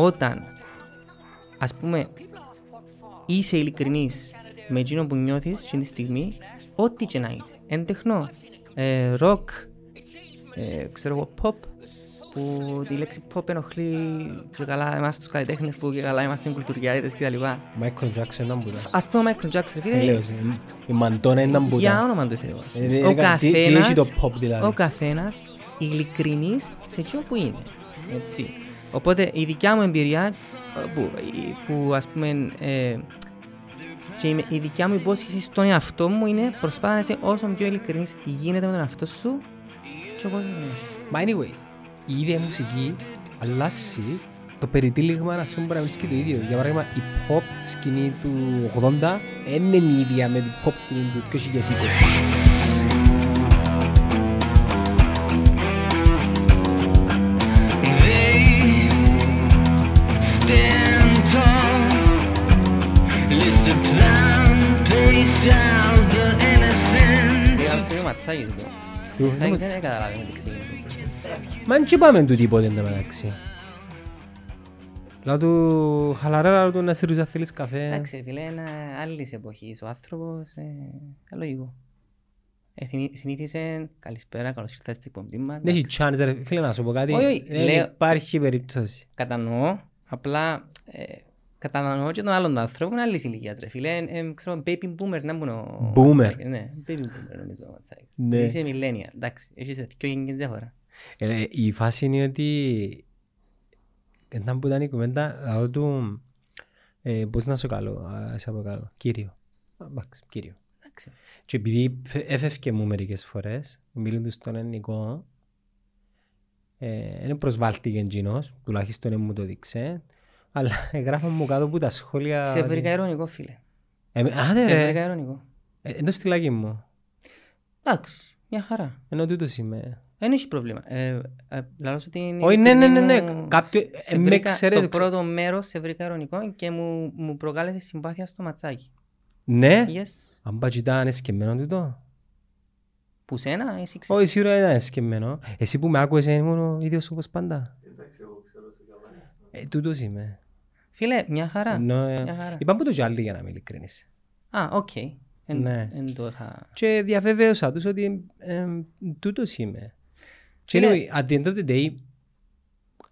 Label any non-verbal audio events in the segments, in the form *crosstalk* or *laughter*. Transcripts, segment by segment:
όταν ας πούμε είσαι ειλικρινής με εκείνο που νιώθεις εκείνη τη στιγμή, ό,τι και να είναι. Εν τεχνό, ε, ροκ, ε, ξέρω εγώ, pop, που τη λέξη pop ενοχλεί και καλά εμάς τους καλλιτέχνες που και καλά είμαστε κουλτουριάριτες και τα λοιπά. Michael Jackson ήταν που ήταν. Ας πούμε ο Michael Jackson, φίλε, Λέω, η Μαντώνα ήταν που για ήταν. όνομα του Θεού. ας πούμε. Ε, Ο ε, τι- τι έχει καθένας, το pop δηλαδή. ο καθένας ειλικρινής σε εκείνο που είναι. Έτσι. Οπότε η δικιά μου εμπειρία, ε, που, που ας πούμε, ε, και η, η δικιά μου υπόσχεση στον εαυτό μου είναι προσπάθα να είσαι όσο πιο ειλικρινής γίνεται με τον εαυτό σου και ο κόσμος είναι. Μα anyway, η ίδια μουσική αλλάζει το περιτύλιγμα ας πούμε μπορεί να βρίσκει το ίδιο. Για παράδειγμα, η pop σκηνή του 80 δεν είναι η ίδια με την pop σκηνή του 2020. Του- Το ματσάκι δεν καταλάβει τι ξεκίνησε. Μα δεν είπαμε του τίποτε εν τω μεταξύ. Λάω του χαλαρά, λάω του να σύρουσα θέλεις καφέ. Εντάξει, φίλε, είναι άλλης εποχής. Ο άνθρωπος, ε, ε, λογικό. Ε, θυμι- συνήθισε, καλησπέρα, καλώς ήρθατε στην εκπομπή μας. Δεν έχει chance ρε φίλε να σου πω κάτι. Όχι, όχι, Δεν λέω- υπάρχει περίπτωση. Κατανοώ, απλά ε, κατανοώ και τον άλλον άνθρωπο, είναι άλλης ηλικίας, ρε φίλε. Ε, ε, ξέρω, baby boomer, να μπουν ο Boomer. Ματσάκης. Ναι, baby boomer νομίζω ο Ματσάκης. Ναι. Είσαι millennial, εντάξει, έχεις δύο γενιές διαφορά. Ε, η φάση είναι ότι ήταν που ήταν η κουβέντα λαό του ε, πώς να σου καλώ, α, σε αποκαλώ, κύριο. Α, Εντάξει, κύριο. Εντάξει. Και επειδή φε- έφευκε μου μερικές φορές, μιλούν στον ελληνικό, ε, είναι προσβάλτηκε εκείνος, τουλάχιστον δεν μου το δείξε, αλλά *laughs* γράφαν μου κάτω από τα σχόλια... Σε βρήκα ειρωνικό, φίλε. Ε, με- άντε Σε ρε, βρήκα ειρωνικό. ε, ενώ στη λάγη μου, Εντάξει, μια χαρά. ενώ τούτος είμαι. Δεν έχει πρόβλημα. Ε, ε, λαλώ σου την Όχι, ναι, ναι, ναι, ναι. ειλικρινή μου- Κάποιο- σε ε, με βρήκα- ξέρετε, Στο ξε- πρώτο μέρος σε βρήκα ειρωνικό και μου, μου προκάλεσε συμπάθεια στο ματσάκι. Ναι, Yes. αν πάει ήταν εσκεμμένο τούτο; Που σένα, εσύ ξέρεις. Όχι, σίγουρα ήταν εσκεμμένο. Εσύ που με άκουες ήμουν ο ίδιος όπως πάντα. Ε, τούτος είμαι. Φίλε, μια χαρά. Ενώ, ε, Μια χαρά. Είπα που το κι άλλοι για να είμαι ειλικρινής. Α, οκ. Εν- Ναι. εν το είχα... Και διαβεβαίωσα τους ότι ε, τούτος είμαι. Και Φίλε- anyway, at the end of the day,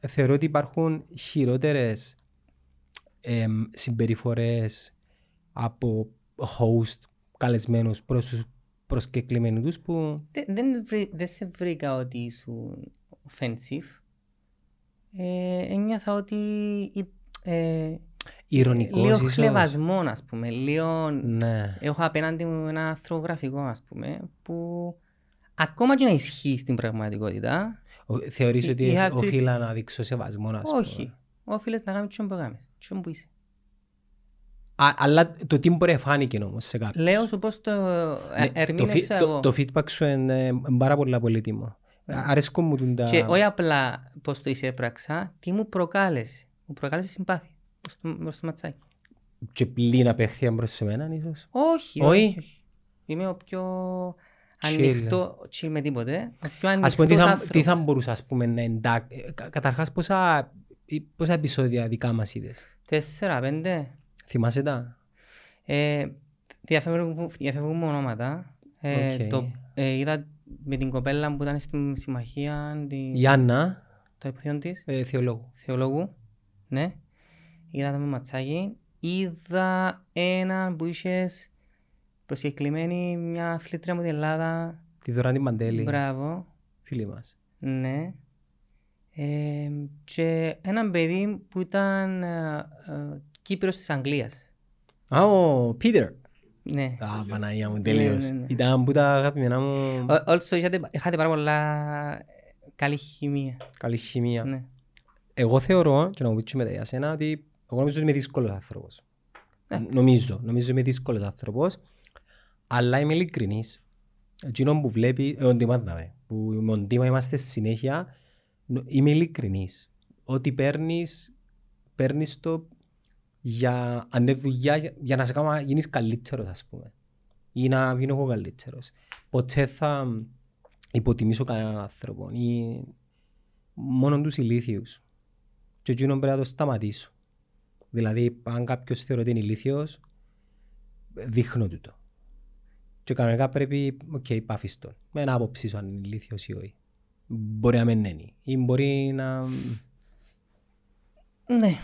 θεωρώ ότι υπάρχουν χειρότερες ε, συμπεριφορές από host καλεσμένους προς τους προσκεκλημένους τους που Δεν, δεν, βρή- δεν σε βρήκα ότι ήσουν offensive. Ε, ένιωθα ότι ε, ηρωνικός λίγο ίσως. χλεβασμό, ας πούμε. Λίγο... Ναι. Έχω απέναντι μου ένα αρθρογραφικό, ας πούμε, που ακόμα και να ισχύει στην πραγματικότητα, Ο- Θεωρείς You- ότι you have to- οφείλα να δείξω σεβασμό, ας πούμε; όχι. Όφιλες να κάνεις τσιόν που κάνεις, τσιόν που είσαι. Α, αλλά το τι μπορεί να φάνηκε όμως σε κάποιους; Λέω σου πώς το Ναι, ε, το, ερμήνευσα φι- εγώ. το, το feedback σου είναι ε, πάρα πολύ πολύτιμο. Αρέσκω μου τον τα... Και όχι απλά πώς το εισέπραξα, τι μου προκάλεσε. Μου προκάλεσε συμπάθεια προς το, προς το ματσάκι. και πλήν απέχθεια προς εμένα ίσως. Όχι, Όχι; όχι, όχι. Είμαι ο πιο Chill. ανοιχτό, chill με τίποτε, ο πιο Ας πούμε, τι ανοιχτός θα, τι θα άνθρωπος. μπορούσα ας πούμε, να εντάξει. Καταρχάς, πόσα, ε, πόσα επεισόδια δικά μας είδες; Τέσσερα, πέντε. Θυμάσαι τα; Ε, διαφεύγουν, διαφεύγουν μου ονόματα. Ε, Οκ. το, ε, είδα με την κοπέλα που ήταν στην συμμαχία, τη, Η Άννα, το υποθέον της, ε, θεολόγου. θεολόγου. Ναι. Είδα το με ματσάκι. Είδα έναν που είχες προσκεκλημένη μια αθλήτρια μου την Ελλάδα. Τη Δωράντη Μαντέλη, Μπράβο. φίλη μας. Ναι. Ε, και έναν παιδί που ήταν ε, ε, Κύπρος της Αγγλίας. Α, ο Πίτερ. Ναι. Α, Παναγία μου, τελείως. ναι, ναι. Ήταν που τα αγαπημένα μου Ο- Also, είχατε, είχατε πάρα πολλά καλή χημεία. καλή χημεία. Ναι. Εγώ θεωρώ, και να μου πεις και μετά για σένα, ότι εγώ νομίζω ότι είμαι δύσκολος άνθρωπος. Ναι. Νομίζω, νομίζω είμαι δύσκολος άνθρωπος, αλλά είμαι ειλικρινής. Εκείνο που βλέπει, ε, όντι μάθαμε, που με οντίμα είμαστε συνέχεια, νο- είμαι ειλικρινής. Ό,τι παίρνεις, παίρνεις το για, αν είναι δουλειά, για, για να σε κάνω να γίνεις καλύτερος, ας πούμε. Ή να γίνω εγώ καλύτερος. Ποτέ θα υποτιμήσω κανέναν άνθρωπο ή μόνο τους ηλίθιους. Και εκείνο πρέπει να το σταματήσω. Δηλαδή, αν κάποιος θεωρεί ότι είναι ηλίθιος, δείχνω του το. Και κανονικά πρέπει, OK, okay, πάφεις τον. Μα εν η άποψη σου αν είναι ηλίθιος ή όχι. Μπορεί να μην είναι. Ή μπορεί να... Ναι.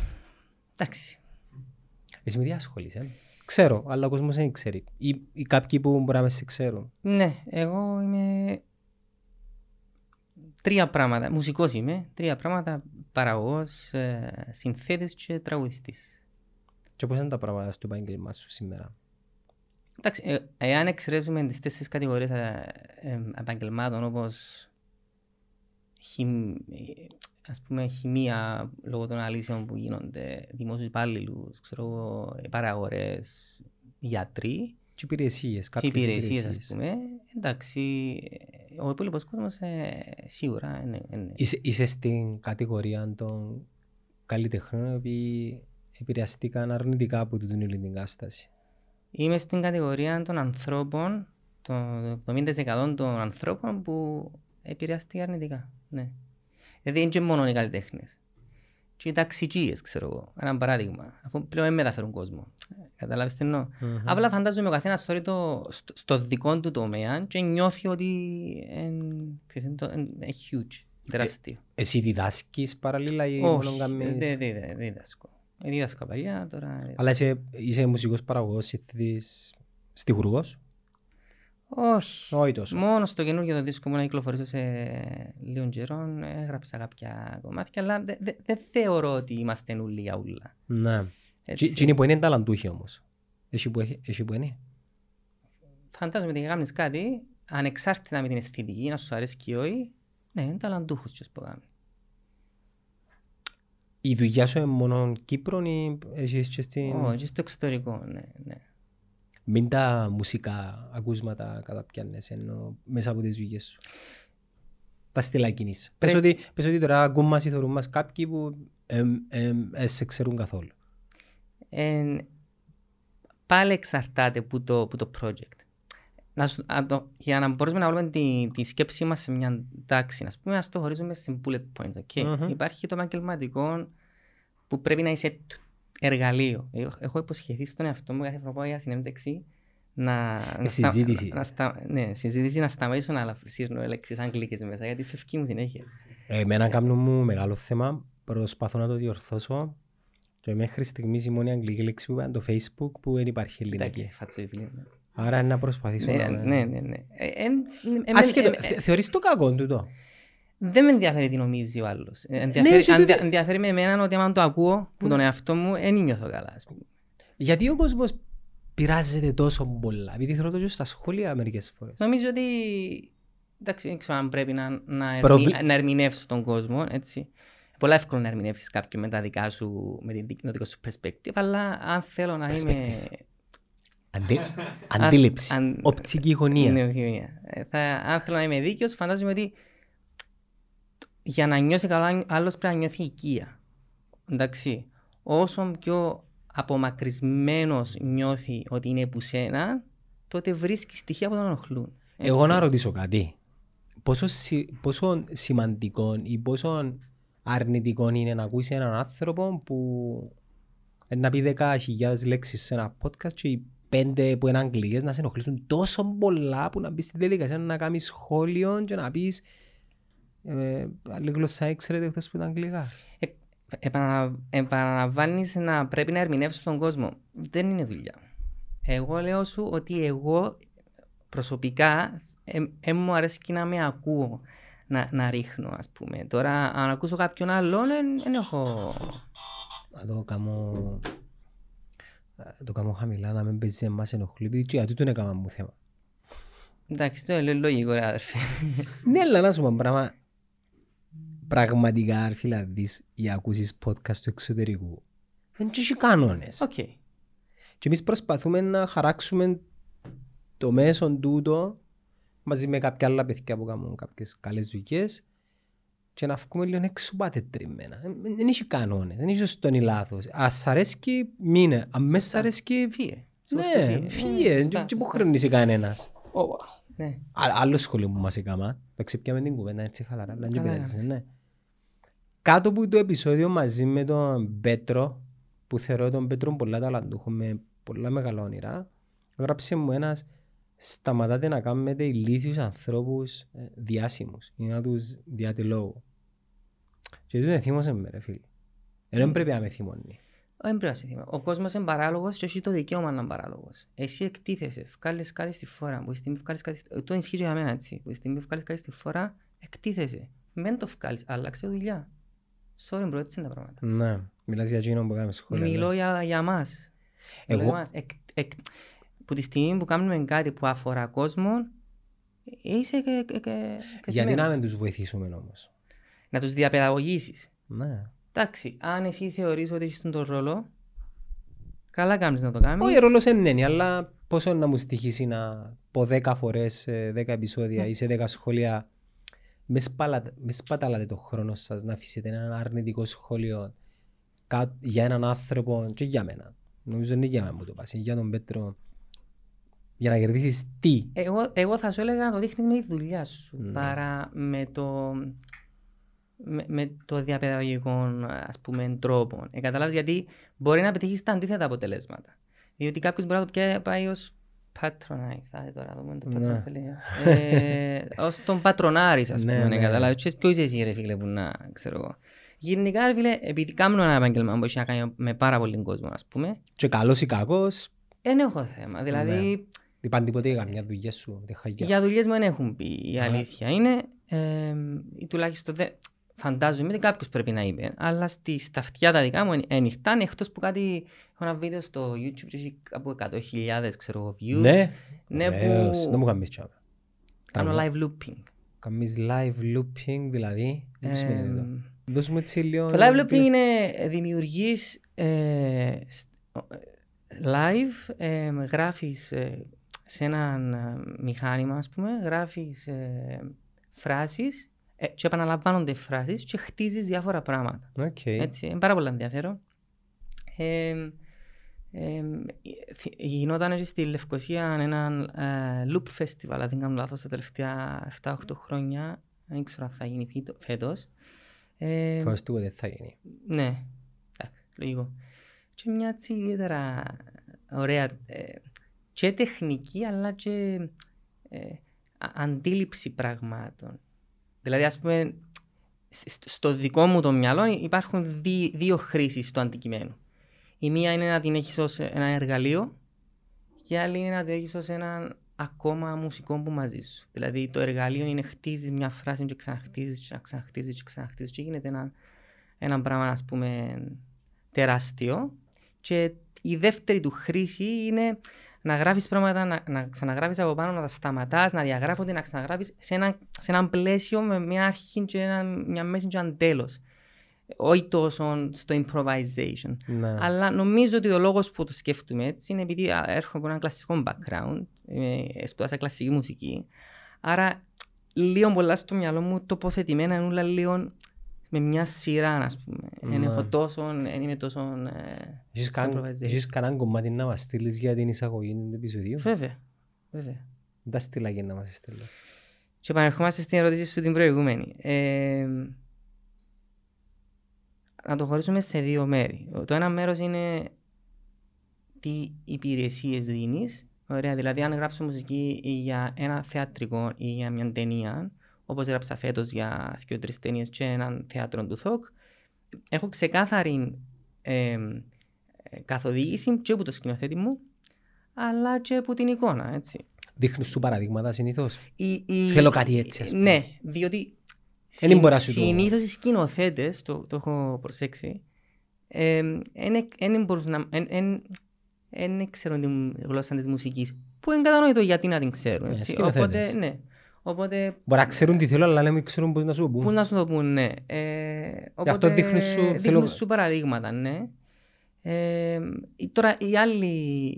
Εντάξει. Εσύ με τι ασχολείσαι. Ξέρω, αλλά ο κόσμος δεν ξέρει. Ή, ή κάποιοι που μπορεί να μες σε ξέρουν. Ναι, εγώ είμαι τρία πράγματα. Μουσικός είμαι. Τρία πράγματα. Παραγωγός, ε, συνθέτης και τραγουδιστής. Και πώς είναι τα πράγματα στο επάγγελμά σου σήμερα; Εντάξει, ε, εάν εξαιρέσουμε τις τέσσερις κατηγορίες ε, ε, επαγγελμάτων όπως χιμ, ε, ας πούμε χημεία λόγω των αλύσεων που γίνονται, δημόσιους υπάλληλους, ξέρω εγώ, ε, παραγορές, γιατροί Και υπηρεσίες, και κάποιες υπηρεσίες ας πούμε, εντάξει, ε, ο υπόλοιπος κόσμος ε, σίγουρα είναι, είναι. Είσαι, είσαι στην κατηγορία των καλλιτεχνών οι οποίοι επηρεαστήκαν αρνητικά από την ελληνική κατάσταση. Είμαι στην κατηγορία των ανθρώπων, το 70% των ανθρώπων που επηρεάστηκαν αρνητικά. Ναι. Δηλαδή είναι και μόνο οι καλλιτέχνες. Και οι ταξιτζίες, ξέρω εγώ. Ένα παράδειγμα. Αφού πλέον δεν μεταφέρουν κόσμο. Ε, Καταλάβεις τι εννοώ; Απλά φαντάζομαι ο καθένας θεωρεί το στο, στο δικό του τομέα και νιώθει ότι είναι, ξέρεις, είναι, το- είναι, είναι huge, τεράστιο. Εσύ διδάσκεις παραλλήλα ή μόνο Όχι, κάνεις... δεν δεν- δεν διδάσκω. Ε, Δίδασκα παλιά, τώρα... Αλλά είσαι, είσαι μουσικός παραγωγός, συνθέτης, στιχουργός; Όχι. Όχι τόσο. Μόνο στο καινούργιο το δίσκο μου να κυκλοφορήσω σε λίγο καιρό έγραψα κάποια κομμάτια, αλλά δεν δε, δεν θεωρώ ότι είμαστε όλοι για ούλα. Ναι. Έτσι. Τι είναι που είναι ταλαντούχοι όμως. Εσύ που, έχει- εσύ που είναι. Φαντάζομαι ότι κάνεις κάτι, ανεξάρτητα με την αισθητική, να σου αρέσει και όχι, ναι, είναι ταλαντούχος και που κάνει. Η δουλειά σου είναι μόνο Κύπρο ή έχεις και στην... Όχι, και στο εξωτερικό, ναι, ναι. Μην τα μουσικά ακούσματα καταπιάνες ενώ μέσα από τις δουλειές σου. Τα στυλά κινείς. Πες, Πρέπει- ότι, πες ότι τώρα ακούν μας ή θεωρούν μας κάποιοι που εμ, εμ, ε, σε ξέρουν καθόλου. Ε, πάλι εξαρτάται που το, που το project. Να σου, να το, για να μπορούμε να βάλουμε τη, τη σκέψη μας σε μια τάξη, ας πούμε, ας το χωρίζουμε σε bullet points. Okay? Μμμ. Υπάρχει το επαγγελματικό που πρέπει να είσαι τ- εργαλείο. Εγώ- Έχω υποσχεθεί στον εαυτό μου κάθε φορά που πάω για συνέντευξη να, να, στα- συζήτηση. να, στα- ναι, συζήτηση να σταματήσω να σύρνω λέξεις αγγλικές μέσα γιατί φεύγει μου συνέχεια. Εμένα κάνουν μου μεγάλο θέμα. Προσπαθώ να το διορθώσω. Και μέχρι στιγμής η μόνη αγγλική λέξη που είπα είναι το facebook που δεν υπάρχει Εντάξει, ελληνική. φάτσο φίλε. Άρα είναι να προσπαθήσω Ναι, να... ναι, ναι. ναι. Ε, εν- ε, Ασχέτω, ε, ε, θε- θεωρείς το κακό τούτο; Δεν με ενδιαφέρει τι νομίζει ο άλλος. Ναι, Ενδιαφέρει, σου αν- τούτο- ενδιαφέρει με εμένα ότι άμα το ακούω που Ναι. τον εαυτό μου, δεν νιώθω καλά. Ας πούμε. Γιατί ο κόσμος πειράζεται τόσο πολλά; Επειδή θέλω το και στα σχόλια μερικές φορές. Νομίζω ότι. Εντάξει, δεν ξέρω αν πρέπει να, να, ερμη- Προβλε- να ερμηνεύσω τον κόσμο. Έτσι. Πολλά εύκολο να ερμηνεύσεις κάποιον με τα δικά σου, με την δική- το δικό σου perspective, αλλά αν θέλω να είμαι. Αντι... *laughs* Αντίληψη. αν- Οπτική γωνία. Ναι, όχι, μία. Ε, θα, αν θέλω να είμαι δίκαιος, φαντάζομαι ότι για να νιώσει καλά, άλλος πρέπει να νιώθει οικία. Εντάξει. Όσο πιο απομακρυσμένος νιώθει ότι είναι που σένα, τότε βρίσκεις στοιχεία που τον ενοχλούν. Εγώ Έτσι. να ρωτήσω κάτι. Πόσο, σι- πόσο σημαντικό ή πόσο αρνητικό είναι να ακούσει έναν άνθρωπο που ε, να πει 10.000 λέξεις σε ένα podcast και οι πέντε που είναι αγγλικές να σε ενοχλήσουν τόσο πολλά που να μπεις στη διαδικασία να κάνεις σχόλιο και να πεις ε, άλλη γλώσσα έξερετε εκτός που είναι αγγλικά. Ε, επανα, επαναλαμβάνεις να πρέπει να ερμηνεύσεις τον κόσμο. Δεν είναι δουλειά. Εγώ λέω σου ότι εγώ προσωπικά δεν μου αρέσει και να με ακούω να, να ρίχνω ας πούμε. Τώρα αν ακούσω κάποιον άλλον δεν έχω... Να το κάνω, να το κάνω χαμηλά να μην παίζει εμάς ενοχλεί επειδή και γιατί τον έκανα μου θέμα. Εντάξει, το λέω λογικό ρε αδερφέ. Ναι, αλλά να σου πω πράγμα. Πραγματικά, αρφή, να δεις ή ακούσεις podcast του εξωτερικού. Δεν έχει κανόνες. Οκ. Και εμείς προσπαθούμε να χαράξουμε το μέσον τούτο μαζί με κάποια άλλα παιδιά που κάνουν κάποιες καλές δουλειές και να βγούμε λίγο έξω που τα τετριμμένα. Δεν δεν έχει κανόνες, δεν έχει σωστόν ή λάθος. Αν σ' αρέσκει, μείνε. Αν εν σ' αρέσκει, Φύγε. Σωστό, ναι, φύγε. Σωστά, Και που σωστά. χρονίζει κανένας. Ω, Ναι. Α- Άλλο σχολείο που μας έκαμα, το ξεπιάμε την κουβέντα έτσι χαλαρά, αλλά δεν Καλά πειράζει, έκαμες. ναι. κάτω από το επεισόδιο μαζί με τον Πέτρο, που θεωρώ τον Πέτρο πολλά ταλαντούχο με πολλά μεγάλα όνειρα, γράψε μου ένας σταματάτε να κάνετε ηλίθιους ανθρώπους ε, διάσημους ή να τους διάτε λόγο. Και τούτο θύμωσε με ρε φίλε. Δεν πρέπει να με θυμώνει. Δεν πρέπει να σε θυμάμαι. Ο κόσμος είναι παράλογος και έχει το δικαίωμα να είναι παράλογος. Εσύ εκτίθεσαι, βγάλεις κάτι στη φορά. Που τη στιγμή βγάλεις κάτι... στη- Το ισχύει για μένα έτσι. Που τη στιγμή βγάλεις κάτι στη φορά, εκτίθεσαι. Μην το βγάλεις, άλλαξε δουλειά. Sorry bro, έτσι είναι τα πράγματα. Ναι, μιλάς για εκείνο που κάνουμε σχόλια. Μιλώ ναι. για, για μας. Μιλώ Εγώ- για μας. Εκ, εκ, που τη στιγμή που κάνουμε κάτι που αφορά κόσμο, είσαι και, και, και Γιατί να εκτεθειμένος. μην τους βοηθήσουμε όμως. να τους διαπαιδαγωγήσεις. Ναι. Εντάξει, αν εσύ θεωρείς ότι έχεις τον ρόλο, καλά κάνεις να το κάνεις. Όχι, ρόλος είναι, αλλά πόσο να μου στοιχήσει να πω 10 φορές, σε 10 επεισόδια ή σε 10 σχόλια μες, σπαλα- μες σπαταλάτε το χρόνο σας να αφήσετε ένα αρνητικό σχόλιο κα- για έναν άνθρωπο και για μένα. Νομίζω είναι για μένα που το πας, είναι για τον Πέτρο. Για να κερδίσεις τι; Εγώ, εγώ θα σου έλεγα να το δείχνεις με τη δουλειά σου Ναι. παρά με το, με, με το διαπαιδαγωγικό ας πούμε τρόπο. Ε, καταλάβεις γιατί μπορεί να πετύχεις τα αντίθετα αποτελέσματα. Διότι κάποιος μπορεί να το πιέ- πάει ως patronize, άντε τώρα δούμε το Ναι. patronize τελεία. ε, ως τον πατρονάρεις ας Ναι, πούμε, ναι. ναι, καταλάβεις. Και Ποιος είσαι εσύ ρε φίλε που να ξέρω εγώ. Γενικά ρε φίλε, επειδή κάνουμε ένα επάγγελμα που έχει να κάνει με πάρα πολύ κόσμος ας πούμε, Και καλός ή κακός, δεν έχω θέμα. Δηλαδή, δεν πάνε τίποτε για μια δουλειά σου, δεν χαγιά. Για δουλειές μου δεν έχουν πει η Ναι. αλήθεια είναι. Ε, ή τουλάχιστον δεν, φαντάζομαι ότι κάποιος πρέπει να είπε. Αλλά στη, στα αυτιά τα δικά μου ανοιχτά εκτός που κάτι έχω ένα βίντεο στο YouTube και έχει από 100.000 ξέρω εγώ views. Ναι, Ναι, ωραίος. που- Δεν μου κάνεις τσάμπα. Κάνω live looping. Κάνεις live looping, δηλαδή. Δεν Ε, σημαίνει αυτό. Δώσ' μου έτσι λίγο... το live looping είναι δημιουργείς ε, σ- ε, live, ε, γράφεις ε, σε ένα μηχάνημα ας πούμε, γράφεις ε, φράσεις ε, και επαναλαμβάνονται φράσεις και χτίζεις διάφορα πράγματα. Οκ. Έτσι, είναι πάρα πολύ ενδιαφέρον. Ε, ε, θυ- γινόταν έτσι στη Λευκοσία ένα ε, loop festival, αν δεν κάνω λάθος, τα τελευταία 7-8 χρόνια. Δεν ξέρω αν θα γίνει φύτο- φέτος. Ε, Φοβάσαι του δεν θα γίνει. ναι, εντάξει, λογικό. Και μια έτσι ιδιαίτερα ωραία ε, και τεχνική αλλά και ε, α- αντίληψη πραγμάτων. Δηλαδή ας πούμε σ- στο δικό μου το μυαλό υπάρχουν δι- δύο χρήσεις του αντικειμένου. Η μία είναι να την έχεις ως ένα εργαλείο και η άλλη είναι να την έχεις ως ένα ακόμα μουσικό που μαζί σου. Δηλαδή το εργαλείο είναι χτίζεις μια φράση και ξαναχτίζεις και ξαναχτίζεις και ξαναχτίζεις και γίνεται ένα, ένα πράγμα ας πούμε τεράστιο και η δεύτερη του χρήση είναι να γράφεις πράγματα, να, να ξαναγράφεις από πάνω, να τα σταματάς, να διαγράφονται, να ξαναγράφεις σε ένα, σε ένα πλαίσιο με μια αρχή και ένα, μια μέση και ένα τέλος. Όχι τόσο στο improvisation. Ναι. Αλλά νομίζω ότι ο λόγος που το σκέφτομαι έτσι είναι επειδή α, έρχομαι από ένα κλασικό background, ε, σπουδάσα κλασική μουσική, άρα λίγο πολλά στο μυαλό μου τοποθετημένα είναι όλα λίγο με μια σειρά, ας πούμε. Δεν Ναι. έχω τόσο, δεν είμαι τόσο ε, Έχεις στο καν- improvisation. Έχεις κανένα κομμάτι να μας στείλεις για την εισαγωγή του επεισοδίου; Βέβαια, βέβαια. Δεν τα στείλα και να μας στείλεις. Και επανερχόμαστε στην ερώτηση σου την προηγούμενη. Ε, να το χωρίσουμε σε δύο μέρη. Το ένα μέρος είναι τι υπηρεσίες δίνεις. Ωραία, δηλαδή αν γράψω μουσική για ένα θεατρικό ή για μια ταινία, όπως γράψα φέτος για δύο-τρεις ταινίες και έναν θέατρο του ΘΟΚ, έχω ξεκάθαρη ε, ε, καθοδήγηση και από το σκηνοθέτη μου, αλλά και από την εικόνα, έτσι. Δείχνεις σου παραδείγματα συνήθως; Η, η... Θέλω κάτι έτσι, ας πούμε. Ναι, διότι Εν μπορεί να σου το- συνήθως οι σκηνοθέτες, το, το έχω προσέξει, δεν μπορούν να... Δεν ξέρουν την γλώσσα της μουσικής. Που είναι κατανοητό γιατί να την ξέρουν. Ε, έτσι. σκηνοθέτες. Οπότε, ναι. Οπότε, Μπορεί να ξέρουν τι θέλω, αλλά να μην ξέρουν πώς να σου το πού πούν. να σου το πούν, ναι. Ε, οπότε, αυτό δείχνεις σου- δείχνεις θέλω- σου παραδείγματα, ναι. Ε, η- τώρα, η άλλη,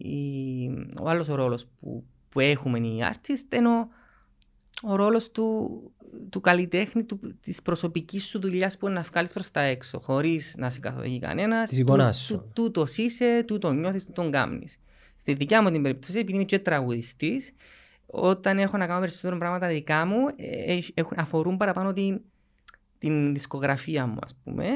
η- ο άλλος ο ρόλος που, που έχουμε οι artists είναι ο, ο ρόλος του, του καλλιτέχνη, του, της προσωπικής σου δουλειάς που είναι να βγάλεις προς τα έξω, χωρίς να σε καθοδηγεί κανένας. Της εικόνας Του- σου. του- Τούτος είσαι, τούτο νιώθεις, τούτον κάνεις. Στη δικιά μου την περίπτωση, επειδή είμαι και τραγουδιστής, όταν έχω να κάνω περισσότερο πράγματα δικά μου, ε, έχ- έχουν- αφορούν παραπάνω την, την δισκογραφία μου, ας πούμε.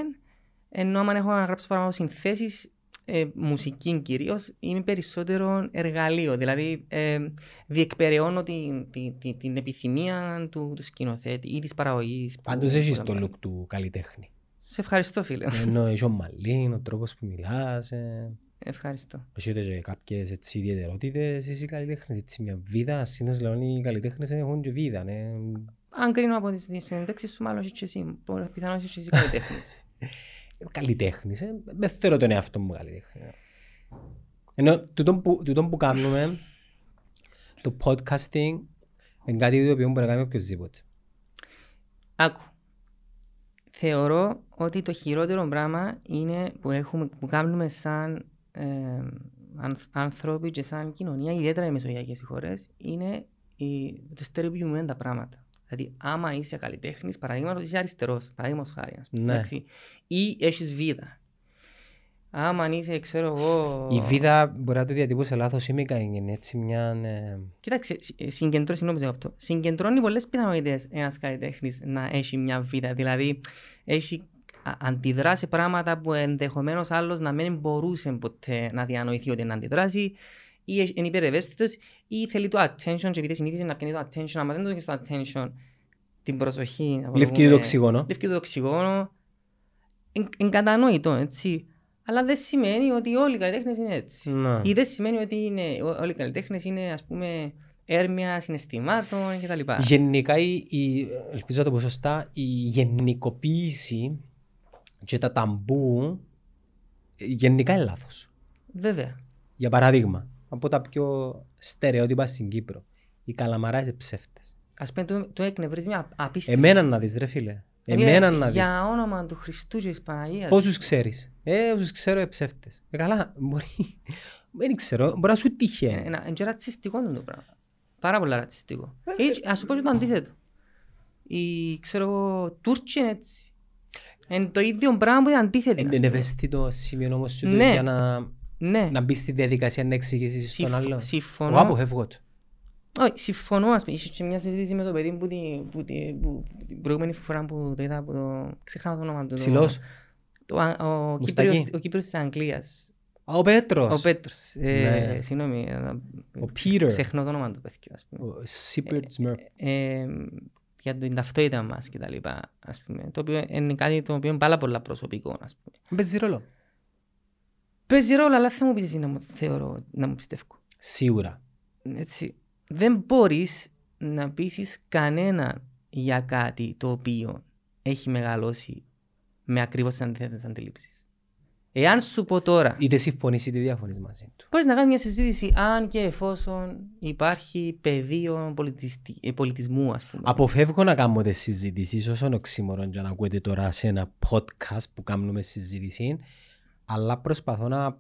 Ενώ άμα έχω να γράψω πράγμα συνθέσεις, ε, μουσική κυρίως, είμαι περισσότερο εργαλείο. Δηλαδή, ε, διεκπεραιώνω την, την, την, την επιθυμία του, του σκηνοθέτη ή της παραγωγής. Πάντως έχεις το look του καλλιτέχνη. Σε ευχαριστώ, φίλε. Ενώ έχει ο μαλλίν, ο τρόπος που μιλάς. Ε, Ευχαριστώ. έχετε και κάποιες έτσι ιδιαιτερότητες εσείς οι καλλιτέχνες. Έτσι μια βίδα, συνήθως λένε οι καλλιτέχνες έχουν και βίδα. Ναι. Αν κρίνω από τις συνέντευξεις σου, μάλλον είσαι και εσύ. Μπορεί- Πιθανόν είσαι και εσύ καλλιτέχνης. *laughs* Καλλιτέχνης, ε. δεν θέλω τον εαυτό μου καλλιτέχνη. Ενώ τούτο που, τούτο που κάνουμε, το podcasting, είναι κάτι το οποίο μπορεί να κάνει οποιοςδήποτε. Άκου. Θεωρώ ότι το χειρότερο πράγμα είναι που, έχουμε, που κάνουμε σαν ε, ανθ- άνθρωποι και σαν κοινωνία, ιδιαίτερα οι μεσογειακές χώρες, είναι η, το στερεοποιημένα τα πράγματα. Δηλαδή, άμα είσαι καλλιτέχνης, παραδείγματος είσαι αριστερός, παραδείγματος χάρη. ας πούμε, Ναι. εντάξει, ή έχεις βίδα. Άμα είσαι, ξέρω εγώ. Η βίδα μπορεί να το διατυπώσει λάθος ή με κάνει έτσι μια... ε, Κοίταξε, συ- ε, συγκεντρώνει, συγγνώμη, σε αυτό. Συγκεντρώνει πολλές πιθανότητες ένας καλλιτέχνης να έχει μια βίδα. Δηλαδή, έχει α- αντιδράσει σε πράγματα που ενδεχομένως άλλος να μην μπορούσε ποτέ να διανοηθεί ότι να αντιδράσει, ή έχει- είναι υπερευαίσθητος, ή θέλει το attention, και επειδή συνήθιζε να πιάνει το attention, άμα δεν το δίνει το attention, την προσοχή. να Λευκή πούμε, το οξυγόνο. Λευκή το οξυγόνο. Εν- Εν κατανοητό, έτσι. Αλλά δεν σημαίνει ότι όλοι οι καλλιτέχνες είναι έτσι. Να. Ή δεν σημαίνει ότι είναι, ό- όλοι οι καλλιτέχνες είναι ας πούμε έρμια συναισθημάτων κτλ. Γενικά, η, η, ελπίζω να το πω σωστά, η γενικοποίηση και τα ταμπού ε, γενικά είναι λάθος. Βέβαια. Για παράδειγμα, από τα πιο στερεότυπα στην Κύπρο, οι καλαμαράς είναι ψεύτες. Α πούμε, το, το εκνευρίζει μια απίστευτη. Εμένα να δεις ρε φίλε. Εμένα, Εμένα να δεις. Για όνομα του Χριστού και της Παναγίας. Πόσους ξέρεις. Ε, όσους ξέρω είναι ψεύτες. Ε, καλά, μπορεί... *laughs* Δεν ξέρω, μπορεί να σου τύχει. Ε, Ένα, είναι και ρατσιστικό είναι το πράγμα. Πάρα πολύ ρατσιστικό. Ή, ας σου πω και το αντίθετο. Οι, ξέρω εγώ, Τούρκοι είναι έτσι. Είναι το ίδιο πράγμα που είναι αντίθετο. Είναι είναι ευαίσθητο σημείο όμως σου Ναι. για να, Ναι. να μπεις στη διαδικασία να εξηγήσεις στον Συμφ- άλλο. συμφωνώ. Εγώ αποφεύγω το. Όχι, συμφωνώ. Ας πούμε, Είχε και μια συζήτηση με το παιδί που την, που, την, που, την προηγούμενη φορά που το είδα, που το, ξεχνάω το όνομα του. το- Ψηλός. Το, α- ο, Μουστακί. Κύπριος, ο Κύπριος της Αγγλίας. Α, Ο Πέτρος. Ο Πέτρος. Ε, Ναι. Συγγνώμη. ε, Ο Peter. Ξεχνώ το όνομα του παιδιού, ας πούμε. Ο Σίπερτ Σμερφ. Ε, για την ταυτότητα μας και τα λοιπά, ας πούμε. Το οποίο είναι κάτι το οποίο είναι πάρα πολλά προσωπικό, ας πούμε. Παίζει ρόλο. Παίζει ρόλο, αλλά θα μου πεις εσύ να μου θεωρώ, να μου πιστεύω. Σίγουρα. Έτσι. Δεν μπορείς να πείσεις κανέναν για κάτι το οποίο έχει μεγαλώσει με ακριβώς τις αντίθετες αντιλήψεις. Εάν σου πω τώρα, Είτε συμφωνείς είτε διαφωνείς μαζί του. μπορείς να κάνεις μια συζήτηση αν και εφόσον υπάρχει πεδίο πολιτιστη- ε, πολιτισμού, ας πούμε. Αποφεύγω να κάνω τις συζητήσεις όσον οξύμορον για να ακούετε τώρα σε ένα podcast που κάνουμε συζήτηση αλλά προσπαθώ να,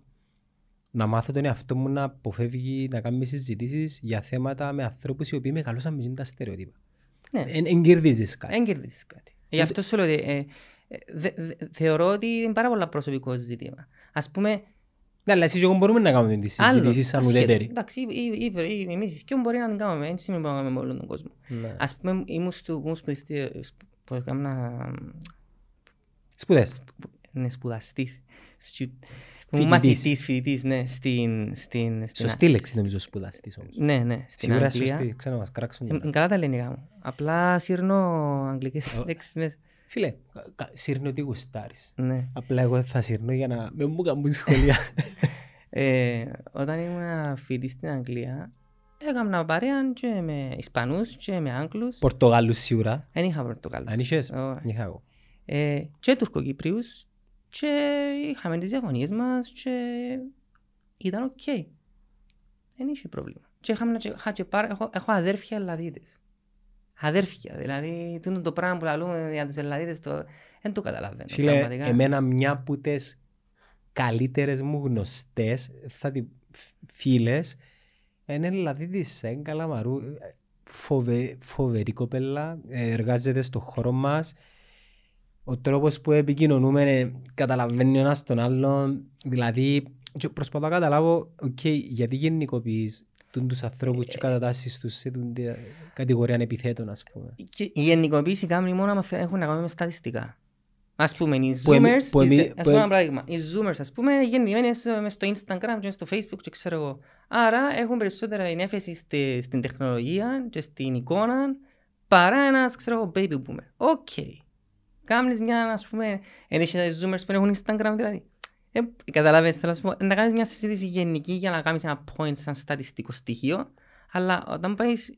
να μάθω τον εαυτό μου να αποφεύγει να κάνουμε συζητήσεις για θέματα με ανθρώπους οι οποίοι μεγαλώσαν με τα στερεότυπα. Ναι. Εν κερδίζεις κάτι. Δεν κερδίσεις κάτι. Γι' αυτό σου λέω ότι ε, ε, δε- δε- θεωρώ ότι είναι πάρα πολλά προσωπικό ζήτημα. Ας πούμε, Ναι, αλλά εσείς και εγώ μπορούμε να κάνουμε τις άλλο. συζητήσεις σαν ασχέτω. ουδέτεροι. Εντάξει, ή- ή- ή- ή- εμείς οι δυο μπορεί να την κάνουμε. Έτσι σημαίνει που να κάνουμε με όλον τον κόσμο. Ναι. Ας πούμε, ήμουν στο ήμουν σπουδιστή, που έκανα, Σπουδές. ναι, σπουδαστής. Στου- Που Φοιτητής. ήμουν μαθητής, φοιτητής, ναι, στην... στην, στην Σωστή λέξη νομίζω σπουδαστής όμως. Ναι, ναι, στην Σίγουρα Αγγλία. σωστή. Ξέρω να μας κράξουν. Ε, ε, Καλά τα ελληνικά μου. Απλά σύρνω αγγλικές λέξεις μέσα. Φίλε, κα- κα- σύρνω τι γουστάρεις. Ναι. Απλά εγώ θα σύρνω για να με μου κάνουν σχόλια. *laughs* Ε, όταν ήμουν φοιτητής στην Αγγλία, έκανα παρέα και με Ισπανούς και με Άγγλους. Πορτογάλους σίγουρα. Δεν είχα Πορτογάλους. Αν είχες, Όχι. είχα εγώ. Ε, και Τουρκοκύπριους και είχαμε τις διαφωνίες μας και ήταν οκ. Δεν είχε πρόβλημα. Και είχαμε, και, είχα και πάρα, έχω, έχω αδέρφια Ελλαδίτες. Αδέρφια, δηλαδή τούτο το πράγμα που λαλούμε για τους Ελλαδίτες το, δεν το καταλαβαίνω. Φίλε, πραγματικά. εμένα μια από τις καλύτερες μου γνωστές, θα τη φίλες, είναι δηλαδή τζι εν Καλαμαρού. Φοβε, φοβερή κοπέλα, ε, εργάζεται στο χώρο μας. Ο τρόπος που επικοινωνούμε ε, καταλαβαίνει ο ένας τον άλλον. Δηλαδή, και προσπαθώ να καταλάβω, οκ, γιατί γενικοποιείς τούν τους ανθρώπους και κατατάσσεις τους σε τούν τη κατηγορία επιθέτων, ας πούμε. Και η γενικοποίηση κάνει μόνο άμα θε- έχουν να κάνουν με στατιστικά. Ας πούμε, οι Που εμεί- zoomers, που εμεί- ας που πούμε εμ- ένα παράδειγμα, οι zoomers, ας πούμε, είναι γεννημένοι στο- μες στο Instagram και στο Facebook και ξέρω εγώ. Άρα έχουν περισσότερα έφεση στη- στην τεχνολογία και στην εικόνα παρά ένας, ξέρω εγώ, baby boomer. OK. Κάμνεις μια, ας πούμε, εν έχει τα zoomers που έχουν Instagram δηλαδή. Ε, καταλαβαίνεις, θέλω να σου πω, να κάνεις μια συζήτηση γενική για να κάνεις ένα point σαν στατιστικό στοιχείο, αλλά όταν πάεις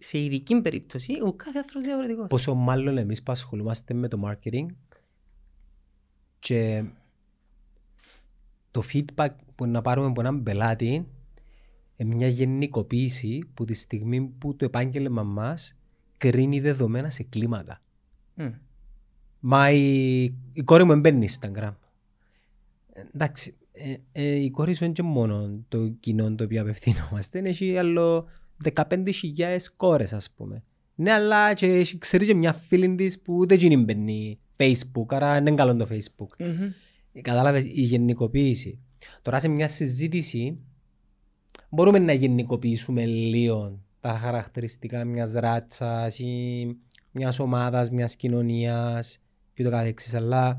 σε ειδική περίπτωση, ο κάθε άνθρωπος διαφορετικός. Πόσο μάλλον εμείς που ασχολούμαστε με το marketing και το feedback που να πάρουμε από έναν πελάτη είναι μια γενικοποίηση που τη στιγμή που το επάγγελμα μας κρίνει δεδομένα σε κλίμακα. Μμ. Μα η, η κόρη μου δεν μπαίνει Instagram. Ε, Εντάξει, ε, ε, η κόρη σου είναι και μόνο το κοινό το οποίο απευθυνόμαστε. Έχει άλλο 15.000 κόρες ας πούμε. Ναι, αλλά και έχει- ξέρεις και μια φίλη της που ούτε εκείνη μπαίνει Facebook, άρα δεν είναι καλό το Facebook. Μμμ. Ε, Κατάλαβες, η γενικοποίηση. Τώρα σε μια συζήτηση μπορούμε να γενικοποιήσουμε λίγο τα χαρακτηριστικά μιας ράτσας ή μιας ομάδας, μιας κοινωνίας και το καθεξής. Αλλά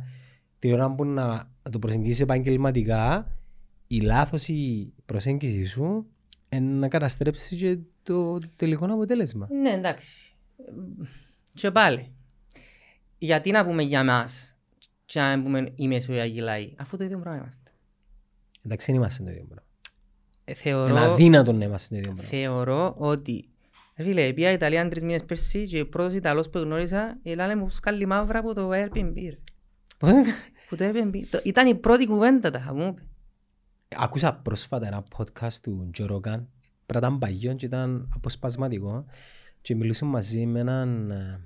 την ώρα που να το προσεγγίσεις επαγγελματικά η λάθος η προσέγγιση σου είναι να καταστρέψεις και το τελικό αποτέλεσμα. Ναι, εντάξει. Και πάλι. Γιατί να πούμε για μας και να μην πούμε οι Μεσογειακοί λαοί, αφού το ίδιο πράγμα είμαστε. Εντάξει, δεν είμαστε το ίδιο πράγμα. Ε, Είναι θεωρώ, αδύνατο να είμαστε το ίδιο πράγμα. θεωρώ ότι ρε Φίλε, πήγα Ιταλία τρεις μήνες πέρσι και ο πρώτος Ιταλός που γνώρισα έλανε μου σκάλι μαύρα από το Airbnb. Ρε. Που το Airbnb. Το- Ήταν η πρώτη κουβέντα τα μου είπε. Άκουσα πρόσφατα ένα podcast του Joe Rogan. Πρέπει να ήταν παγιό και ήταν αποσπασματικό. Και μιλούσε μαζί με έναν ε,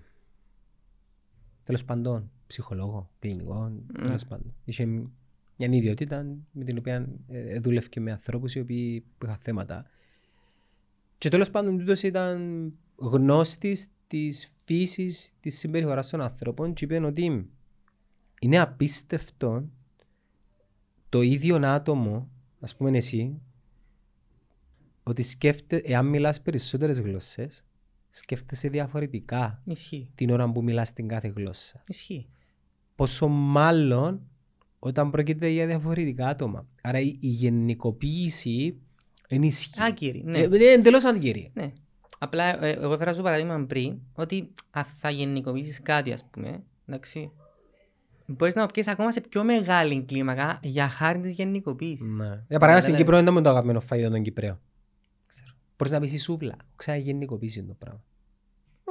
τέλος πάντων ψυχολόγο, κλινικό, τέλος πάντων. Είχε μια ιδιότητα με την οποία ε, δούλευε και με ανθρώπους οι οποίοι που είχαν θέματα. Και τέλος πάντων τούτος ήταν γνώστης της φύσης της συμπεριφοράς των ανθρώπων και είπε ότι είναι απίστευτο το ίδιο άτομο, ας πούμε εσύ, ότι σκέφτε, εάν μιλάς περισσότερες γλώσσες, σκέφτεσαι διαφορετικά Ισχύει. την ώρα που μιλάς την κάθε γλώσσα. Ισχύει. Πόσο μάλλον όταν πρόκειται για διαφορετικά άτομα. Άρα η, η γενικοποίηση ενισχύει. Άκυρη, ναι. Ε, είναι εντελώς αντικήρυ. Ναι. Απλά ε, εγώ έφερα στο παράδειγμα πριν ότι αν θα γενικοποιήσεις κάτι ας πούμε, εντάξει, μπορείς να το πιέσεις ακόμα σε πιο μεγάλη κλίμακα για χάρη της γενικοποίησης. Ναι. Για παράδειγμα στην Ναι, Κύπρο είναι το αγαπημένο φαγητό των Κυπρέων. Ξέρω. Μπορείς να πεις η σούβλα. Ξένα γενικοποίηση είναι το πράγμα.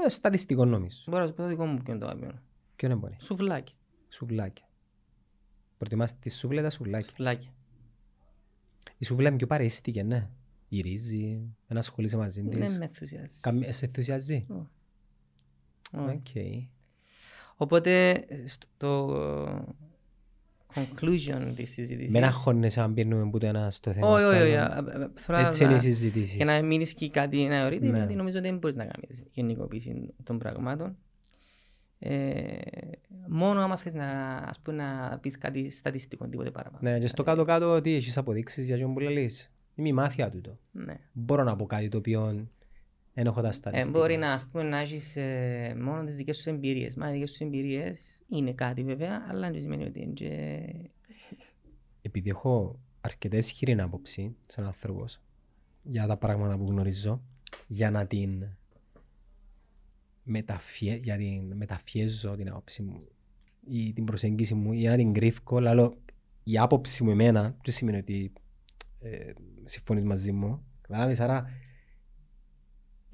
Ε, στατιστικό νομίζω. Μπορώ να σου πω το δικό μου ποιο είναι το αγαπημένο. Ποιο είναι μπορεί; Σουβλάκι. Σουβλάκια. Προτιμάς τη σούβλα ή τα σουβλάκια; Σουβλάκι. Η σούβλα είναι πιο παρεστική, ναι. Γυρίζει, δεν ασχολείσαι μαζί Δεν της. με ενθουσιάζει. Καμία- Σε ενθουσιάζει; Όχι. Οκ. Οπότε στο conclusion της συζήτησης... Μην αγχώνεσαι αν πιένουμε που το ένα στο θέμα. Όχι, στο όχι, όχι. άλλο. α, α, α, θέλω Έτσι είναι οι να- συζητήσεις. Για να μην ισχύει κάτι ένα εωρείται, Ναι. γιατί νομίζω ότι δεν μπορείς να κάνεις γενικοποίηση των πραγμάτων. Ε, μόνο άμα θες να, ας πούμε, να πεις κάτι στατιστικό, τίποτε παραπάνω. Ναι, και στο κάτω-κάτω ότι έχεις αποδείξεις για ποιον που λες. Είμαι η μάθεια τούτο. Ναι. Μπορώ να πω κάτι το οποίο δεν έχω τα Ε, στατιστικά. μπορεί να, ας πούμε, να έχεις ε, μόνο τις δικές σου εμπειρίες. Μα οι δικές σου εμπειρίες είναι κάτι βέβαια, αλλά δεν σημαίνει ότι είναι και... Επειδή έχω αρκετές χείριν άποψη σαν άνθρωπος για τα πράγματα που γνωρίζω, για να την μεταφιέ, για την μεταφιέζω την άποψη μου ή την προσέγγιση μου ή να την κρύφκω, αλλά η άποψη μου εμένα δεν σημαίνει ότι ε, συμφωνείς μαζί μου. Κατάλαβες, άρα ε,